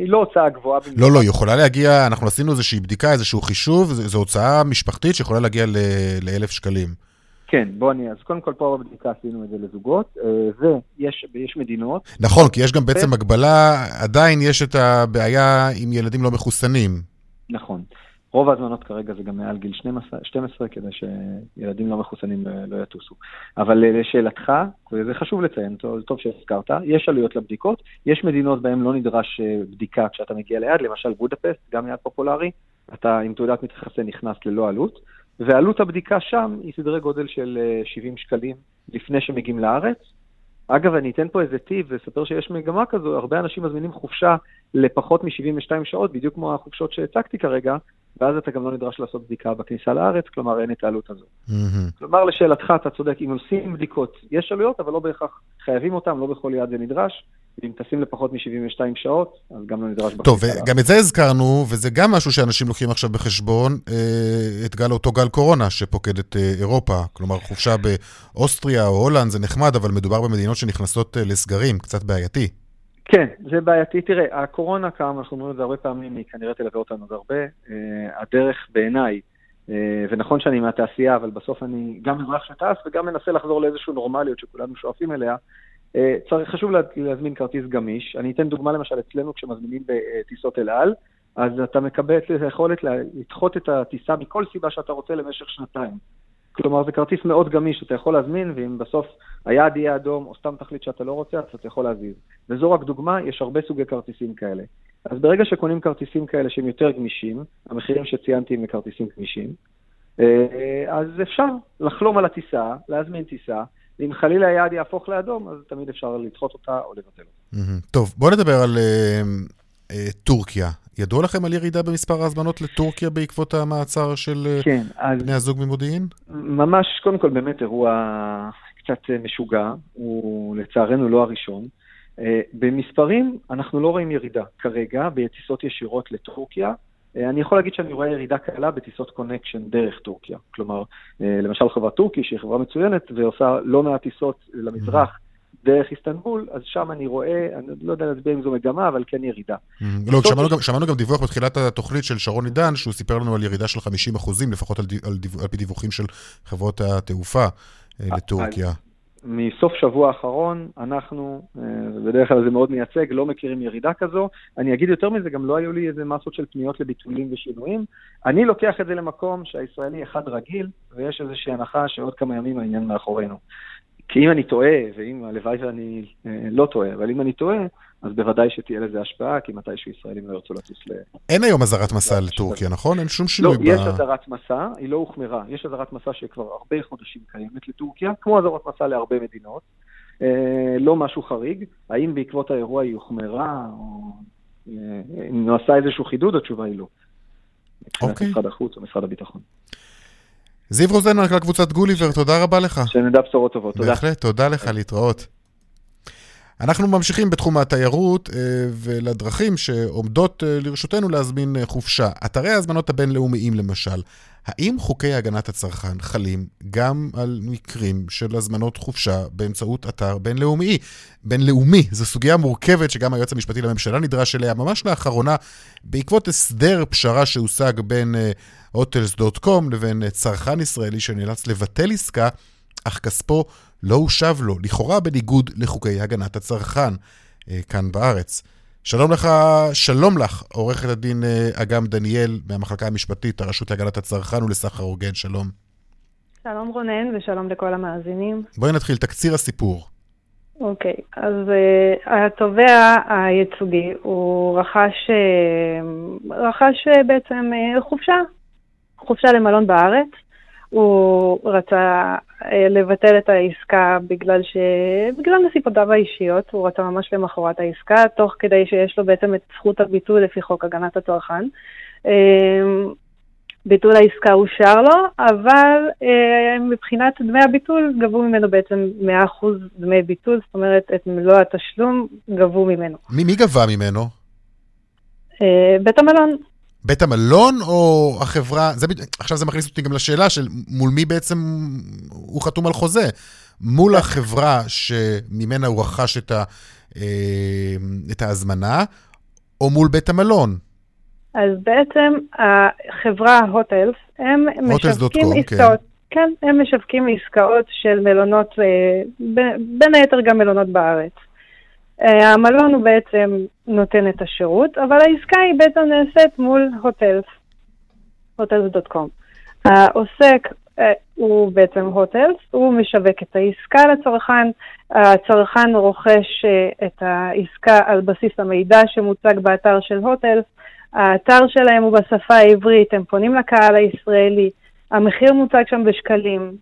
[SPEAKER 8] היא לא הוצאה גבוהה.
[SPEAKER 1] לא, לא, היא יכולה להגיע, אנחנו עשינו איזושהי בדיקה, איזשהו חישוב, זו הוצאה משפחתית שיכולה להגיע לאלף שקלים.
[SPEAKER 8] כן, בוא אני, אז קודם כל פה בבדיקה עשינו את זה לזוגות, ויש יש מדינות.
[SPEAKER 1] נכון, כי יש גם בעצם הגבלה, עדיין יש את הבעיה עם ילדים לא מחוסנים.
[SPEAKER 8] נכון. רוב ההזמנות כרגע זה גם מעל גיל 12, 12 כדי שילדים לא מחוסנים לא יטוסו. אבל לשאלתך, וזה חשוב לציין, טוב, טוב שהזכרת, יש עלויות לבדיקות, יש מדינות בהן לא נדרש בדיקה כשאתה מגיע ליעד, למשל בודפסט, גם יעד פופולרי, אתה עם תעודת מתחסן נכנס ללא עלות. ועלות הבדיקה שם היא סדרי גודל של 70 אה, שקלים לפני שמגיעים לארץ. אגב, אני אתן פה איזה טיפ ואספר שיש מגמה כזו, הרבה אנשים מזמינים חופשה לפחות מ-72 שעות, בדיוק כמו החופשות שהצגתי כרגע, ואז אתה גם לא נדרש לעשות בדיקה בכניסה לארץ, כלומר אין את העלות הזו. Mm-hmm. כלומר, לשאלתך, אתה צודק, אם עושים בדיקות, יש עלויות, אבל לא בהכרח חייבים אותן, לא בכל יעד זה נדרש. אם טסים לפחות מ-72 שעות, אז גם לא נדרש
[SPEAKER 1] בכניסה. טוב, וגם את זה הזכרנו, וזה גם משהו שאנשים לוקחים עכשיו בחשבון, אה, את גל אותו גל קורונה שפוקד את אה, אירופה. כלומר, חופשה באוסטריה או הולנד זה נחמד, אבל מדובר במדינות שנכנסות אה, לסגרים, קצת בעייתי.
[SPEAKER 8] כן, זה בעייתי. תראה, הקורונה, כמה אנחנו אומרים את זה הרבה פעמים, היא כנראה תלווה אותנו עוד הרבה. הדרך בעיניי, ונכון שאני מהתעשייה, אבל בסוף אני גם אזרח שטס וגם מנסה לחזור לאיזושהי נורמליות שכולנו שואפים אליה. אה, צריך, חשוב להזמין כרטיס גמיש. אני אתן דוגמה למשל אצלנו כשמזמינים בטיסות אל על, אז אתה מקבל את היכולת לדחות את הטיסה מכל סיבה שאתה רוצה למשך שנתיים. כלומר, זה כרטיס מאוד גמיש שאתה יכול להזמין, ואם בסוף היעד יהיה אדום, או סתם תחליט שאתה לא רוצה, אז אתה יכול להזיז. וזו רק דוגמה, יש הרבה סוגי כרטיסים כאלה. אז ברגע שקונים כרטיסים כאלה שהם יותר גמישים, המחירים שציינתי הם כרטיסים גמישים, אה, אז אפשר לחלום על הטיסה, להזמין טיסה, ואם חלילה היעד יהפוך לאדום, אז תמיד אפשר לדחות אותה או לבטל אותה.
[SPEAKER 1] טוב, בואו נדבר על uh, uh, טורקיה. ידוע לכם על ירידה במספר ההזמנות לטורקיה בעקבות המעצר של כן, אז בני הזוג ממודיעין?
[SPEAKER 8] ממש, קודם כל באמת אירוע קצת משוגע, הוא לצערנו לא הראשון. במספרים אנחנו לא רואים ירידה כרגע בטיסות ישירות לטורקיה. אה, אני יכול להגיד שאני רואה ירידה קלה בטיסות connection דרך טורקיה. כלומר, אה, למשל חברת טורקי, שהיא חברה מצוינת ועושה לא מעט טיסות למזרח דרך איסטנבול, אז שם אני רואה, אני לא יודע להסביר אם זו מגמה, אבל כן ירידה.
[SPEAKER 1] לא, שמענו גם דיווח בתחילת התוכנית של שרון עידן, שהוא סיפר לנו על ירידה של 50 אחוזים, לפחות על פי דיווחים של חברות התעופה אה, לטורקיה.
[SPEAKER 8] מסוף שבוע האחרון, אנחנו, אה, בדרך כלל זה מאוד מייצג, לא מכירים ירידה כזו. אני אגיד יותר מזה, גם לא היו לי איזה מסות של פניות לביטולים ושינויים. אני לוקח את זה למקום שהישראלי אחד רגיל, ויש איזושהי הנחה שעוד כמה ימים העניין מאחורינו. כי אם אני טועה, ואם הלוואי ואני אה, לא טועה, אבל אם אני טועה, אז בוודאי שתהיה לזה השפעה, כי מתישהו ישראלים לא ירצו לטוס ל...
[SPEAKER 1] אין היום אזהרת מסע לטורקיה, נכון? אין שום שינוי
[SPEAKER 8] לא, ב... יש אזהרת מסע, היא לא הוחמרה. יש אזהרת מסע שכבר הרבה חודשים קיימת לטורקיה, כמו אזהרת מסע להרבה מדינות. אה, לא משהו חריג. האם בעקבות האירוע היא הוחמרה, או אה, אם נעשה איזשהו חידוד, התשובה היא לא. מבחינת. אוקיי. משרד החוץ או משרד הביטחון.
[SPEAKER 1] זיו רוזן, מנכ"ל קבוצת גוליבר, תודה רבה לך.
[SPEAKER 8] שנדע בשורות טובות, תודה.
[SPEAKER 1] בהחלט, תודה לך, להתראות. אנחנו ממשיכים בתחום התיירות אה, ולדרכים שעומדות אה, לרשותנו להזמין אה, חופשה. אתרי ההזמנות הבינלאומיים למשל, האם חוקי הגנת הצרכן חלים גם על מקרים של הזמנות חופשה באמצעות אתר בינלאומי? בינלאומי, זו סוגיה מורכבת שגם היועץ המשפטי לממשלה נדרש אליה. ממש לאחרונה, בעקבות הסדר פשרה שהושג בין hotels.com לבין צרכן ישראלי שנאלץ לבטל עסקה, אך כספו לא הושב לו, לכאורה בניגוד לחוקי הגנת הצרכן אה, כאן בארץ. שלום לך, שלום לך, עורכת הדין אה, אגם דניאל מהמחלקה המשפטית, הרשות להגנת הצרכן ולסחר הוגן, שלום.
[SPEAKER 9] שלום רונן ושלום לכל המאזינים.
[SPEAKER 1] בואי נתחיל, תקציר הסיפור.
[SPEAKER 9] אוקיי, אז uh, התובע הייצוגי, הוא רכש, uh, רכש uh, בעצם uh, חופשה, חופשה למלון בארץ. הוא רצה אה, לבטל את העסקה בגלל, ש... בגלל נסיבותיו האישיות, הוא רצה ממש למחרת העסקה, תוך כדי שיש לו בעצם את זכות הביטול לפי חוק הגנת הצרכן. אה, ביטול העסקה אושר לו, אבל אה, מבחינת דמי הביטול גבו ממנו בעצם 100% דמי ביטול, זאת אומרת את מלוא התשלום גבו ממנו.
[SPEAKER 1] מי, מי גבה ממנו?
[SPEAKER 9] בית המלון.
[SPEAKER 1] בית המלון או החברה, זה, עכשיו זה מכניס אותי גם לשאלה של מול מי בעצם הוא חתום על חוזה. מול החברה שממנה הוא רכש את, ה, אה, את ההזמנה, או מול בית המלון?
[SPEAKER 9] אז בעצם החברה הוטלס, הם משווקים כן. עסקאות. כן. כן, הם משווקים עסקאות של מלונות, אה, בין היתר גם מלונות בארץ. אה, המלון הוא בעצם נותן את השירות, אבל העסקה היא בעצם נעשית מול הוטלס, הוטלס.קום. העוסק אה, הוא בעצם הוטלס, הוא משווק את העסקה לצרכן, הצרכן רוכש אה, את העסקה על בסיס המידע שמוצג באתר של הוטלס, האתר שלהם הוא בשפה העברית, הם פונים לקהל הישראלי, המחיר מוצג שם בשקלים,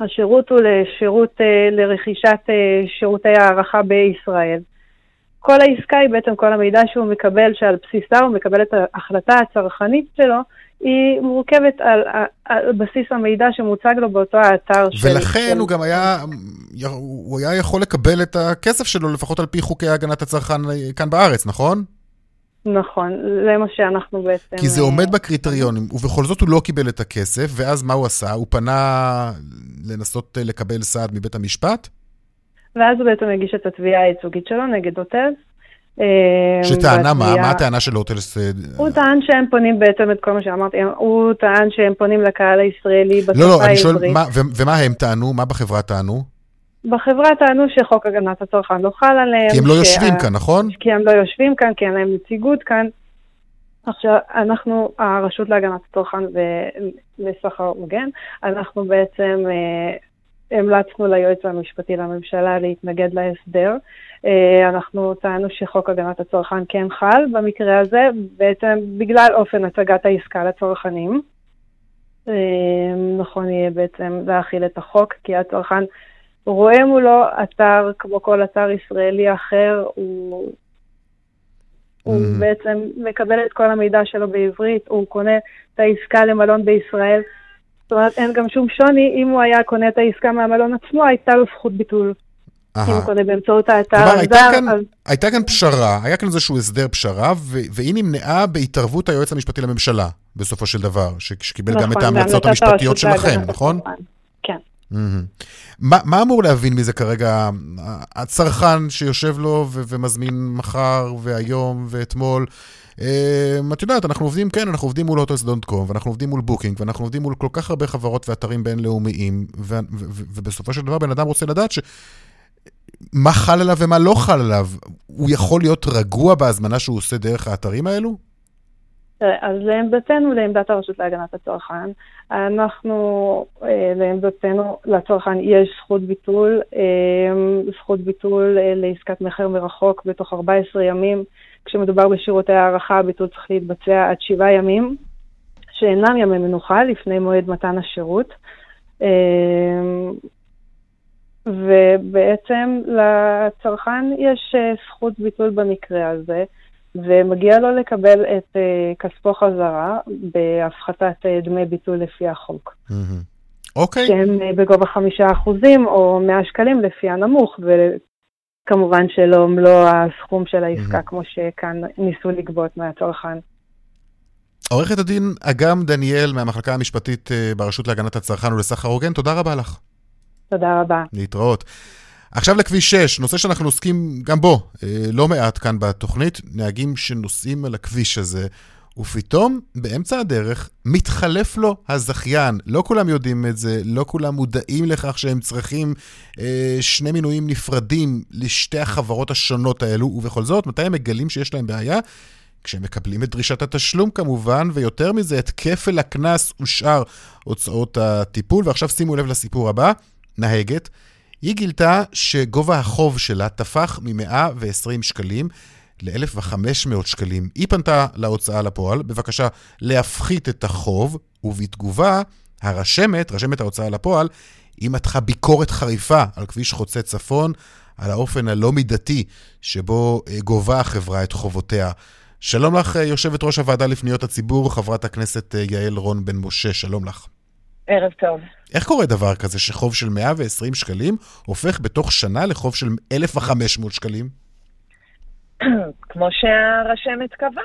[SPEAKER 9] השירות הוא לשירות, אה, לרכישת אה, שירותי הערכה בישראל. כל העסקה היא בעצם כל המידע שהוא מקבל, שעל בסיסה הוא מקבל את ההחלטה הצרכנית שלו, היא מורכבת על, על בסיס המידע שמוצג לו באותו האתר
[SPEAKER 1] של... ולכן הוא גם היה, הוא היה יכול לקבל את הכסף שלו, לפחות על פי חוקי הגנת הצרכן אה, כאן בארץ, נכון?
[SPEAKER 9] נכון, זה מה שאנחנו בעצם...
[SPEAKER 1] כי זה עומד בקריטריונים, ובכל זאת הוא לא קיבל את הכסף, ואז מה הוא עשה? הוא פנה לנסות לקבל סעד מבית המשפט?
[SPEAKER 9] ואז הוא בעצם הגיש את התביעה הייצוגית שלו נגד הוטלס.
[SPEAKER 1] אה, שטענה מה? מה הטענה של הוטלס? אה,
[SPEAKER 9] הוא טען שהם פונים בעצם את כל מה שאמרתי, הוא טען שהם פונים לקהל הישראלי בשפה העברית. לא, לא, אני שואל,
[SPEAKER 1] ומה הם טענו? מה בחברה טענו?
[SPEAKER 9] בחברה טענו שחוק הגנת הצרכן לא חל עליהם.
[SPEAKER 1] כי הם לא יושבים כאן, נכון?
[SPEAKER 9] כי הם לא יושבים כאן, כי אין להם נציגות כאן. עכשיו, אנחנו, הרשות להגנת הצרכן וסחר הוגן, אנחנו בעצם אה, המלצנו ליועץ המשפטי לממשלה להתנגד להסדר. אה, אנחנו טענו שחוק הגנת הצרכן כן חל במקרה הזה, בעצם בגלל אופן הצגת העסקה לצרכנים. אה, נכון יהיה בעצם להכיל את החוק, כי הצרכן רואה מולו אתר כמו כל אתר ישראלי אחר, הוא, mm-hmm. הוא בעצם מקבל את כל המידע שלו בעברית, הוא קונה את העסקה למלון בישראל. זאת אומרת, אין גם שום שוני, אם הוא היה קונה את העסקה מהמלון עצמו, הייתה לו זכות ביטול. אם הוא קונה באמצעות האתר
[SPEAKER 1] הזר. הייתה, כאן, אז... הייתה כאן פשרה, היה כאן איזשהו הסדר פשרה, ו- והיא נמנעה בהתערבות היועץ המשפטי לממשלה, בסופו של דבר, שקיבל נכון, גם את ההמלצות המשפטיות שלכם, נכון?
[SPEAKER 9] כן.
[SPEAKER 1] מה, מה אמור להבין מזה כרגע הצרכן שיושב לו ו- ומזמין מחר והיום ואתמול? Um, את יודעת, אנחנו עובדים, כן, אנחנו עובדים מול Hotels.com, ואנחנו עובדים מול בוקינג, ואנחנו עובדים מול כל כך הרבה חברות ואתרים בינלאומיים, ו- ו- ו- ובסופו של דבר בן אדם רוצה לדעת ש... מה חל עליו ומה לא חל עליו. הוא יכול להיות רגוע בהזמנה שהוא עושה דרך האתרים האלו?
[SPEAKER 9] אז לעמדתנו, לעמדת הרשות להגנת הצרכן, אנחנו, אה, לעמדתנו, לצרכן יש זכות ביטול, אה, זכות ביטול אה, לעסקת מכר מרחוק בתוך 14 ימים. כשמדובר בשירותי הערכה, הביטול צריך להתבצע עד שבעה ימים, שאינם ימי מנוחה, לפני מועד מתן השירות. ובעצם לצרכן יש זכות ביטול במקרה הזה. ומגיע לו לקבל את uh, כספו חזרה בהפחתת uh, דמי ביטול לפי החוק. Mm-hmm.
[SPEAKER 1] אוקיי.
[SPEAKER 9] שהם בגובה חמישה אחוזים או מאה שקלים לפי הנמוך, וכמובן שלא מלוא הסכום של העסקה, כמו שכאן ניסו לגבות מהצרכן.
[SPEAKER 1] עורכת הדין אגם דניאל מהמחלקה המשפטית ברשות להגנת הצרכן ולסחר הוגן, תודה רבה לך.
[SPEAKER 9] תודה רבה.
[SPEAKER 1] להתראות. עכשיו לכביש 6, נושא שאנחנו עוסקים גם בו לא מעט כאן בתוכנית, נהגים שנוסעים על הכביש הזה, ופתאום באמצע הדרך מתחלף לו הזכיין. לא כולם יודעים את זה, לא כולם מודעים לכך שהם צריכים אה, שני מינויים נפרדים לשתי החברות השונות האלו, ובכל זאת, מתי הם מגלים שיש להם בעיה? כשהם מקבלים את דרישת התשלום כמובן, ויותר מזה, את כפל הקנס ושאר הוצאות הטיפול. ועכשיו שימו לב לסיפור הבא, נהגת. היא גילתה שגובה החוב שלה תפח מ-120 שקלים ל-1,500 שקלים. היא פנתה להוצאה לפועל, בבקשה להפחית את החוב, ובתגובה, הרשמת, רשמת ההוצאה לפועל, היא מתחה ביקורת חריפה על כביש חוצה צפון, על האופן הלא מידתי שבו גובה החברה את חובותיה. שלום לך, יושבת ראש הוועדה לפניות הציבור, חברת הכנסת יעל רון בן משה, שלום לך.
[SPEAKER 10] ערב טוב.
[SPEAKER 1] איך קורה דבר כזה שחוב של 120 שקלים הופך בתוך שנה לחוב של 1,500 שקלים?
[SPEAKER 10] כמו שהרשמת קבע,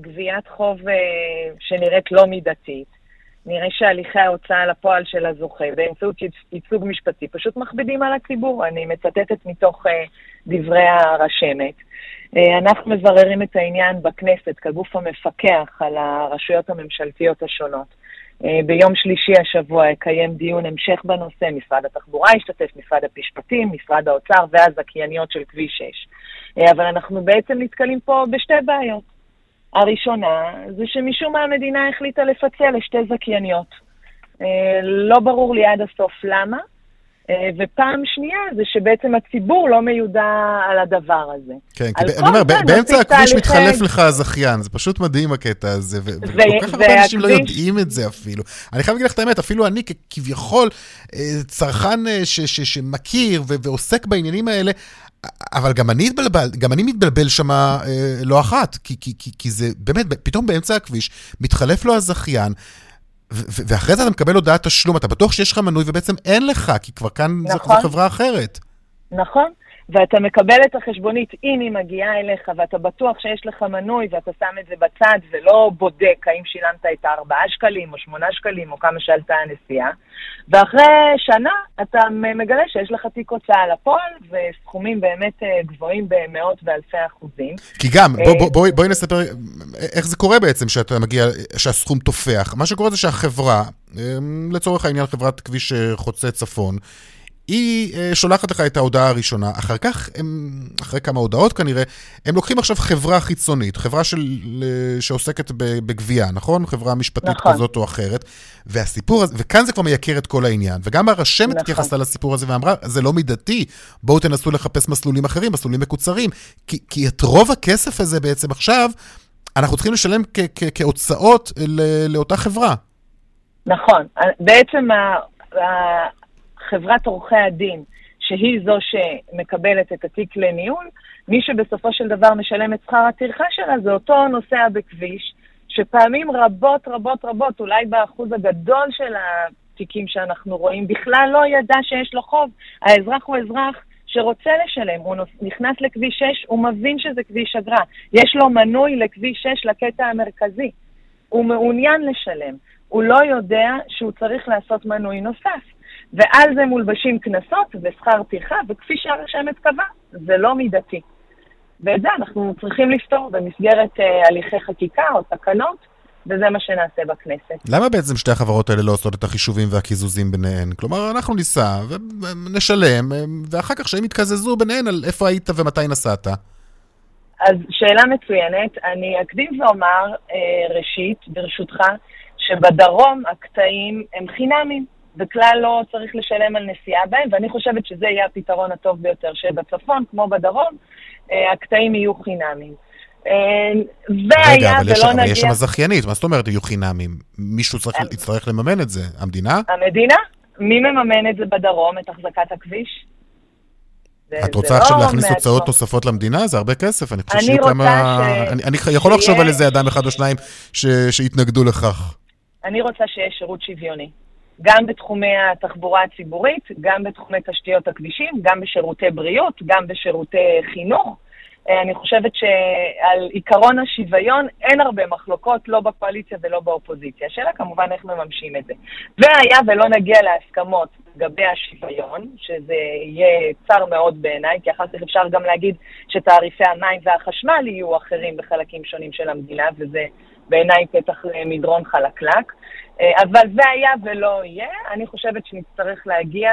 [SPEAKER 10] גביית חוב שנראית לא מידתית. נראה שהליכי ההוצאה לפועל של הזוכה באמצעות ייצוג משפטי פשוט מכבידים על הציבור. אני מצטטת מתוך דברי הרשמת. אנחנו מבררים את העניין בכנסת כגוף המפקח על הרשויות הממשלתיות השונות. ביום שלישי השבוע יקיים דיון המשך בנושא, משרד התחבורה ישתתף, משרד המשפטים, משרד האוצר והזכייניות של כביש 6. אבל אנחנו בעצם נתקלים פה בשתי בעיות. הראשונה זה שמשום מה המדינה החליטה לפצל לשתי זכייניות. לא ברור לי עד הסוף למה, ופעם שנייה זה שבעצם הציבור לא מיודע על הדבר הזה.
[SPEAKER 1] כן, כי אני אומר, באמצע הכביש מתחלף לך הזכיין, זה פשוט מדהים הקטע הזה, וכל כך הרבה אנשים לא יודעים את זה אפילו. אני חייב להגיד לך את האמת, אפילו אני כביכול צרכן שמכיר ועוסק בעניינים האלה, אבל גם אני מתבלבל, גם אני מתבלבל שם אה, לא אחת, כי, כי, כי, כי זה באמת, פתאום באמצע הכביש מתחלף לו הזכיין, ואחרי זה אתה מקבל הודעת תשלום, אתה בטוח שיש לך מנוי ובעצם אין לך, כי כבר כאן נכון. זו חברה אחרת.
[SPEAKER 10] נכון, ואתה מקבל את החשבונית אם היא מגיעה אליך, ואתה בטוח שיש לך מנוי, ואתה שם את זה בצד, ולא בודק האם שילמת את הארבעה שקלים, או שמונה שקלים, או כמה שעלתה הנסיעה. ואחרי שנה אתה מגלה שיש לך תיק הוצאה לפועל, וסכומים באמת גבוהים במאות ואלפי אחוזים.
[SPEAKER 1] כי גם, בוא, בוא, בואי, בואי נספר איך זה קורה בעצם שאתה מגיע, שהסכום תופח. מה שקורה זה שהחברה, לצורך העניין חברת כביש חוצה צפון, היא שולחת לך את ההודעה הראשונה, אחר כך, הם, אחרי כמה הודעות כנראה, הם לוקחים עכשיו חברה חיצונית, חברה של, שעוסקת בגבייה, נכון? חברה משפטית נכון. כזאת או אחרת, והסיפור הזה, וכאן זה כבר מייקר את כל העניין, וגם הרשמת נכון. התייחסה לסיפור הזה ואמרה, זה לא מידתי, בואו תנסו לחפש מסלולים אחרים, מסלולים מקוצרים, כי, כי את רוב הכסף הזה בעצם עכשיו, אנחנו צריכים לשלם כ- כ- כהוצאות לאותה חברה.
[SPEAKER 10] נכון, בעצם ה... חברת עורכי הדין, שהיא זו שמקבלת את התיק לניהול, מי שבסופו של דבר משלם את שכר הטרחה שלה זה אותו נוסע בכביש, שפעמים רבות רבות רבות, אולי באחוז הגדול של התיקים שאנחנו רואים, בכלל לא ידע שיש לו חוב. האזרח הוא אזרח שרוצה לשלם, הוא נכנס לכביש 6, הוא מבין שזה כביש אגרה. יש לו מנוי לכביש 6 לקטע המרכזי. הוא מעוניין לשלם. הוא לא יודע שהוא צריך לעשות מנוי נוסף. ועל זה מולבשים קנסות ושכר טרחה, וכפי שהרשמת קבע, זה לא מידתי. ואת זה אנחנו צריכים לפתור במסגרת uh, הליכי חקיקה או תקנות, וזה מה שנעשה בכנסת.
[SPEAKER 1] למה בעצם שתי החברות האלה לא עושות את החישובים והקיזוזים ביניהן? כלומר, אנחנו ניסע ונשלם, ואחר כך שהם יתקזזו ביניהן על איפה היית ומתי נסעת.
[SPEAKER 10] אז שאלה מצוינת. אני אקדים ואומר, אה, ראשית, ברשותך, שבדרום הקטעים הם חינמים. וכלל לא צריך לשלם על נסיעה בהם, ואני חושבת שזה יהיה הפתרון הטוב ביותר, שבצפון, כמו בדרום, אה, הקטעים יהיו חינמים.
[SPEAKER 1] אה, נגיע... אבל יש שם זכיינית, מה זאת אומרת יהיו חינמים? מישהו צריך, יצטרך לממן את זה, המדינה?
[SPEAKER 10] המדינה? מי מממן את זה בדרום, את החזקת הכביש?
[SPEAKER 1] את רוצה לא עכשיו להכניס הוצאות נוספות למדינה? זה הרבה כסף, אני חושב שיהיו כמה... אני יכול לחשוב על איזה אדם אחד או שניים שיתנגדו לכך.
[SPEAKER 10] אני רוצה שיהיה שירות שוויוני. גם בתחומי התחבורה הציבורית, גם בתחומי תשתיות הכבישים, גם בשירותי בריאות, גם בשירותי חינוך. אה, אני חושבת שעל עיקרון השוויון אין הרבה מחלוקות, לא בקואליציה ולא באופוזיציה. השאלה כמובן איך מממשים את זה. והיה ולא נגיע להסכמות לגבי השוויון, שזה יהיה צר מאוד בעיניי, כי אחר כך אפשר גם להגיד שתעריפי המים והחשמל יהיו אחרים בחלקים שונים של המדינה, וזה בעיניי פתח למדרון חלקלק. אה, אבל והיה ולא יהיה, אני חושבת שנצטרך להגיע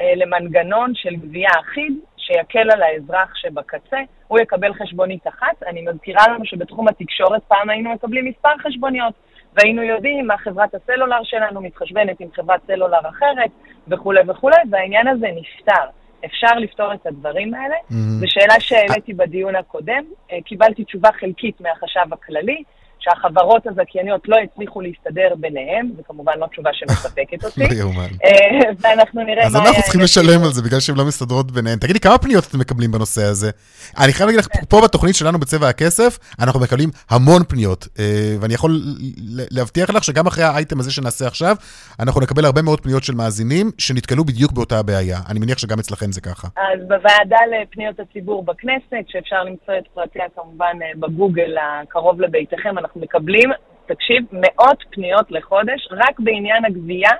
[SPEAKER 10] אה, למנגנון של גבייה אחיד, שיקל על האזרח שבקצה, הוא יקבל חשבונית אחת. אני מזכירה לנו שבתחום התקשורת פעם היינו מקבלים מספר חשבוניות, והיינו יודעים מה חברת הסלולר שלנו מתחשבנת עם חברת סלולר אחרת, וכולי וכולי, והעניין הזה נפתר. אפשר לפתור את הדברים האלה. Mm-hmm. זו שאלה שהעליתי בדיון הקודם, אה, קיבלתי תשובה חלקית מהחשב הכללי. שהחברות הזכייניות לא הצליחו להסתדר ביניהם, זו כמובן לא תשובה שמספקת אותי.
[SPEAKER 1] לא יאומן.
[SPEAKER 10] אה, ואנחנו נראה מה...
[SPEAKER 1] אז אנחנו צריכים לשלם על זה בגלל שהן לא מסתדרות ביניהן. תגידי, כמה פניות אתם מקבלים בנושא הזה? אני חייב להגיד לך, פה בתוכנית שלנו בצבע הכסף, אנחנו מקבלים המון פניות, אה, ואני יכול להבטיח לך שגם אחרי האייטם הזה שנעשה עכשיו, אנחנו נקבל הרבה מאוד פניות של מאזינים שנתקלו בדיוק באותה הבעיה. אני מניח שגם אצלכם זה ככה.
[SPEAKER 10] אז בוועדה לפניות הציבור בכנסת, שאפשר למצוא את פרטיה כמובן אה, בגוגל הקרוב לביתכם, אנחנו אנחנו מקבלים, תקשיב, מאות פניות לחודש רק בעניין הגבייה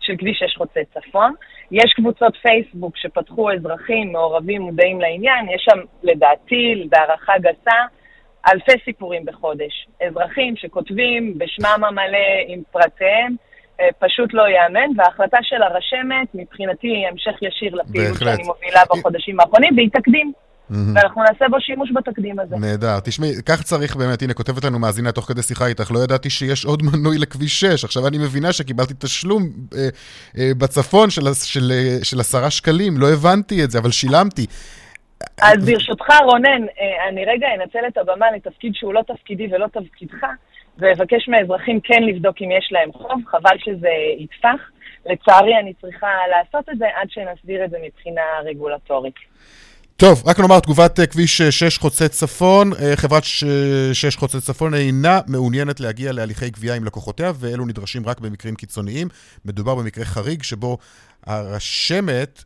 [SPEAKER 10] של כביש 6 חוצה צפון. יש קבוצות פייסבוק שפתחו אזרחים מעורבים מודעים לעניין, יש שם לדעתי, בהערכה גסה, אלפי סיפורים בחודש. אזרחים שכותבים בשמם המלא עם פרטיהם, אה, פשוט לא ייאמן, וההחלטה של הרשמת מבחינתי היא המשך ישיר לפעילות שאני מובילה בחודשים האחרונים, והיא תקדים. ואנחנו נעשה בו שימוש בתקדים הזה.
[SPEAKER 1] נהדר. תשמעי, כך צריך באמת, הנה, כותבת לנו מאזינה תוך כדי שיחה איתך, לא ידעתי שיש עוד מנוי לכביש 6. עכשיו אני מבינה שקיבלתי תשלום אה, אה, בצפון של, של, אה, של עשרה שקלים, לא הבנתי את זה, אבל שילמתי.
[SPEAKER 10] אז ברשותך, רונן, אה, אני רגע אנצל את הבמה לתפקיד שהוא לא תפקידי ולא תפקידך, ואבקש מהאזרחים כן לבדוק אם יש להם חוב, חבל שזה יטפח. לצערי, אני צריכה לעשות את זה עד שנסדיר את זה מבחינה רגולטורית.
[SPEAKER 1] טוב, רק נאמר, תגובת אה, כביש 6 אה, חוצה צפון. אה, חברת 6 חוצה צפון אינה מעוניינת להגיע להליכי גבייה עם לקוחותיה, ואלו נדרשים רק במקרים קיצוניים. מדובר במקרה חריג שבו הרשמת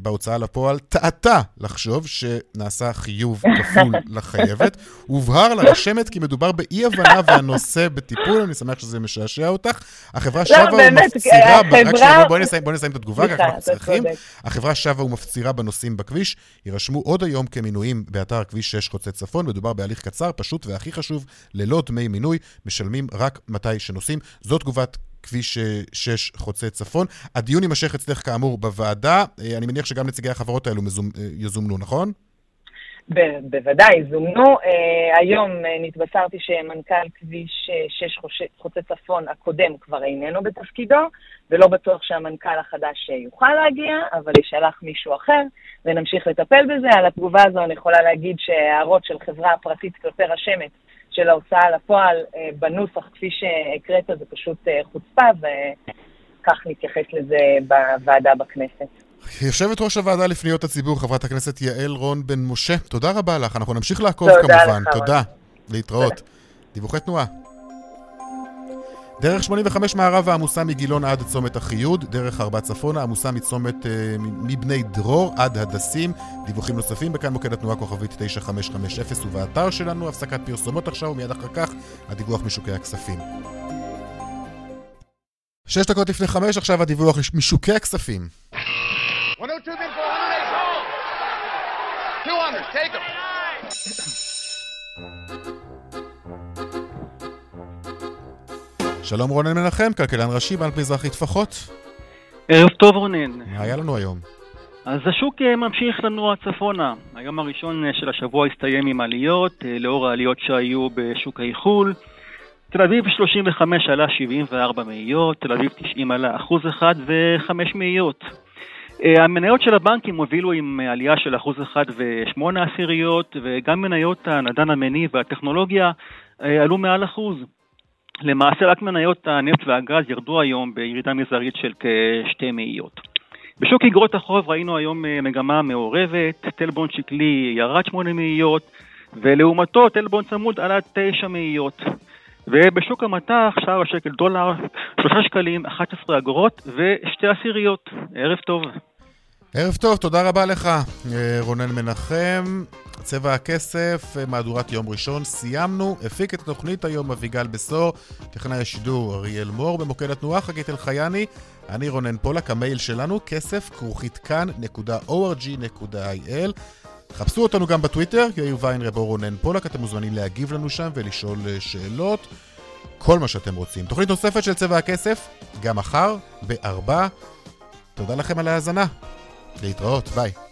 [SPEAKER 1] בהוצאה לפועל טעתה לחשוב שנעשה חיוב כפול לחייבת. הובהר לרשמת כי מדובר באי-הבנה והנושא בטיפול, אני שמח שזה משעשע אותך. החברה לא, שבה ומפצירה, רק שנייה, בואי נסיים את התגובה, ככה אנחנו צריכים. החברה שבה ומפצירה בנוסעים בכביש, יירשמו עוד היום כמינויים באתר כביש 6 חוצה צפון. מדובר בהליך קצר, פשוט והכי חשוב, ללא דמי מינוי, משלמים רק מתי שנוסעים. זו תגובת כביש 6 חוצה צפון. הדיון יימשך אצלך כאמור בוועדה. אה, אני מניח שגם נציגי החברות האלו מזומ... אה, יזומנו, נכון?
[SPEAKER 10] ב- בוודאי, זומנו. Uh, היום uh, נתבשרתי שמנכ"ל כביש 6 חוצה, חוצה צפון הקודם כבר איננו בתפקידו, ולא בטוח שהמנכ"ל החדש יוכל להגיע, אבל יישלח מישהו אחר, ונמשיך לטפל בזה. על התגובה הזו אני יכולה להגיד שהערות של חברה פרטית כלפי רשמת של ההוצאה לפועל אה, בנוסח כפי שהקראת זה פשוט אה, חוצפה, וכך נתייחס לזה בוועדה בכנסת.
[SPEAKER 1] יושבת ראש הוועדה לפניות הציבור, חברת הכנסת יעל רון בן משה, תודה רבה לך. אנחנו נמשיך לעקוב תודה כמובן. לך, תודה. להתראות. תודה. דיווחי תנועה. דרך 85 מערבה עמוסה מגילון עד צומת אחיוד, דרך ארבע צפונה עמוסה מצומת אה, מבני דרור עד הדסים. דיווחים נוספים בכאן מוקד התנועה כוכבית 9550 ובאתר שלנו הפסקת פרסומות עכשיו ומיד אחר כך הדיווח משוקי הכספים. שש דקות לפני חמש, עכשיו הדיווח משוקי הכספים. 102, 200, take them. שלום רונן מנחם, כלכלן ראשי, בנק מזרחי טפחות.
[SPEAKER 11] ערב טוב רונן.
[SPEAKER 1] מה היה לנו היום?
[SPEAKER 11] אז השוק אה, ממשיך לנוע צפונה. היום הראשון אה, של השבוע הסתיים עם עליות, אה, לאור העליות שהיו בשוק האיחול. תל אביב 35 עלה 74 מאיות, תל אביב 90 עלה אחוז אחד וחמש מאיות. המניות של הבנקים הובילו עם עלייה של אחוז אחד ושמונה עשיריות, וגם מניות הנדן המניב והטכנולוגיה עלו מעל אחוז. למעשה רק מניות הנפט והגז ירדו היום בירידה מזערית של כשתי מאיות. בשוק אגרות החוב ראינו היום אה, מגמה מעורבת, טלבון שקלי ירד שמונה מאיות, ולעומתו טלבון צמוד עלה תשע מאיות. ובשוק המטח שער השקל דולר 3 שקלים 11 אגורות ושתי עשיריות. ערב טוב.
[SPEAKER 1] ערב טוב, תודה רבה לך, אה, רונן מנחם. צבע הכסף, אה, מהדורת יום ראשון, סיימנו. הפיק את התוכנית היום אביגל בשור, טכנאי השידור אריאל מור, במוקד התנועה חגית אלחייני. אני רונן פולק, המייל שלנו, כסף כרוכית כאן.org.il. חפשו אותנו גם בטוויטר, יאיר ויינרב או רונן פולק, אתם מוזמנים להגיב לנו שם ולשאול אה, שאלות. כל מה שאתם רוצים. תוכנית נוספת של צבע הכסף, גם מחר, בארבע. תודה לכם על ההאזנה. להתראות, ביי.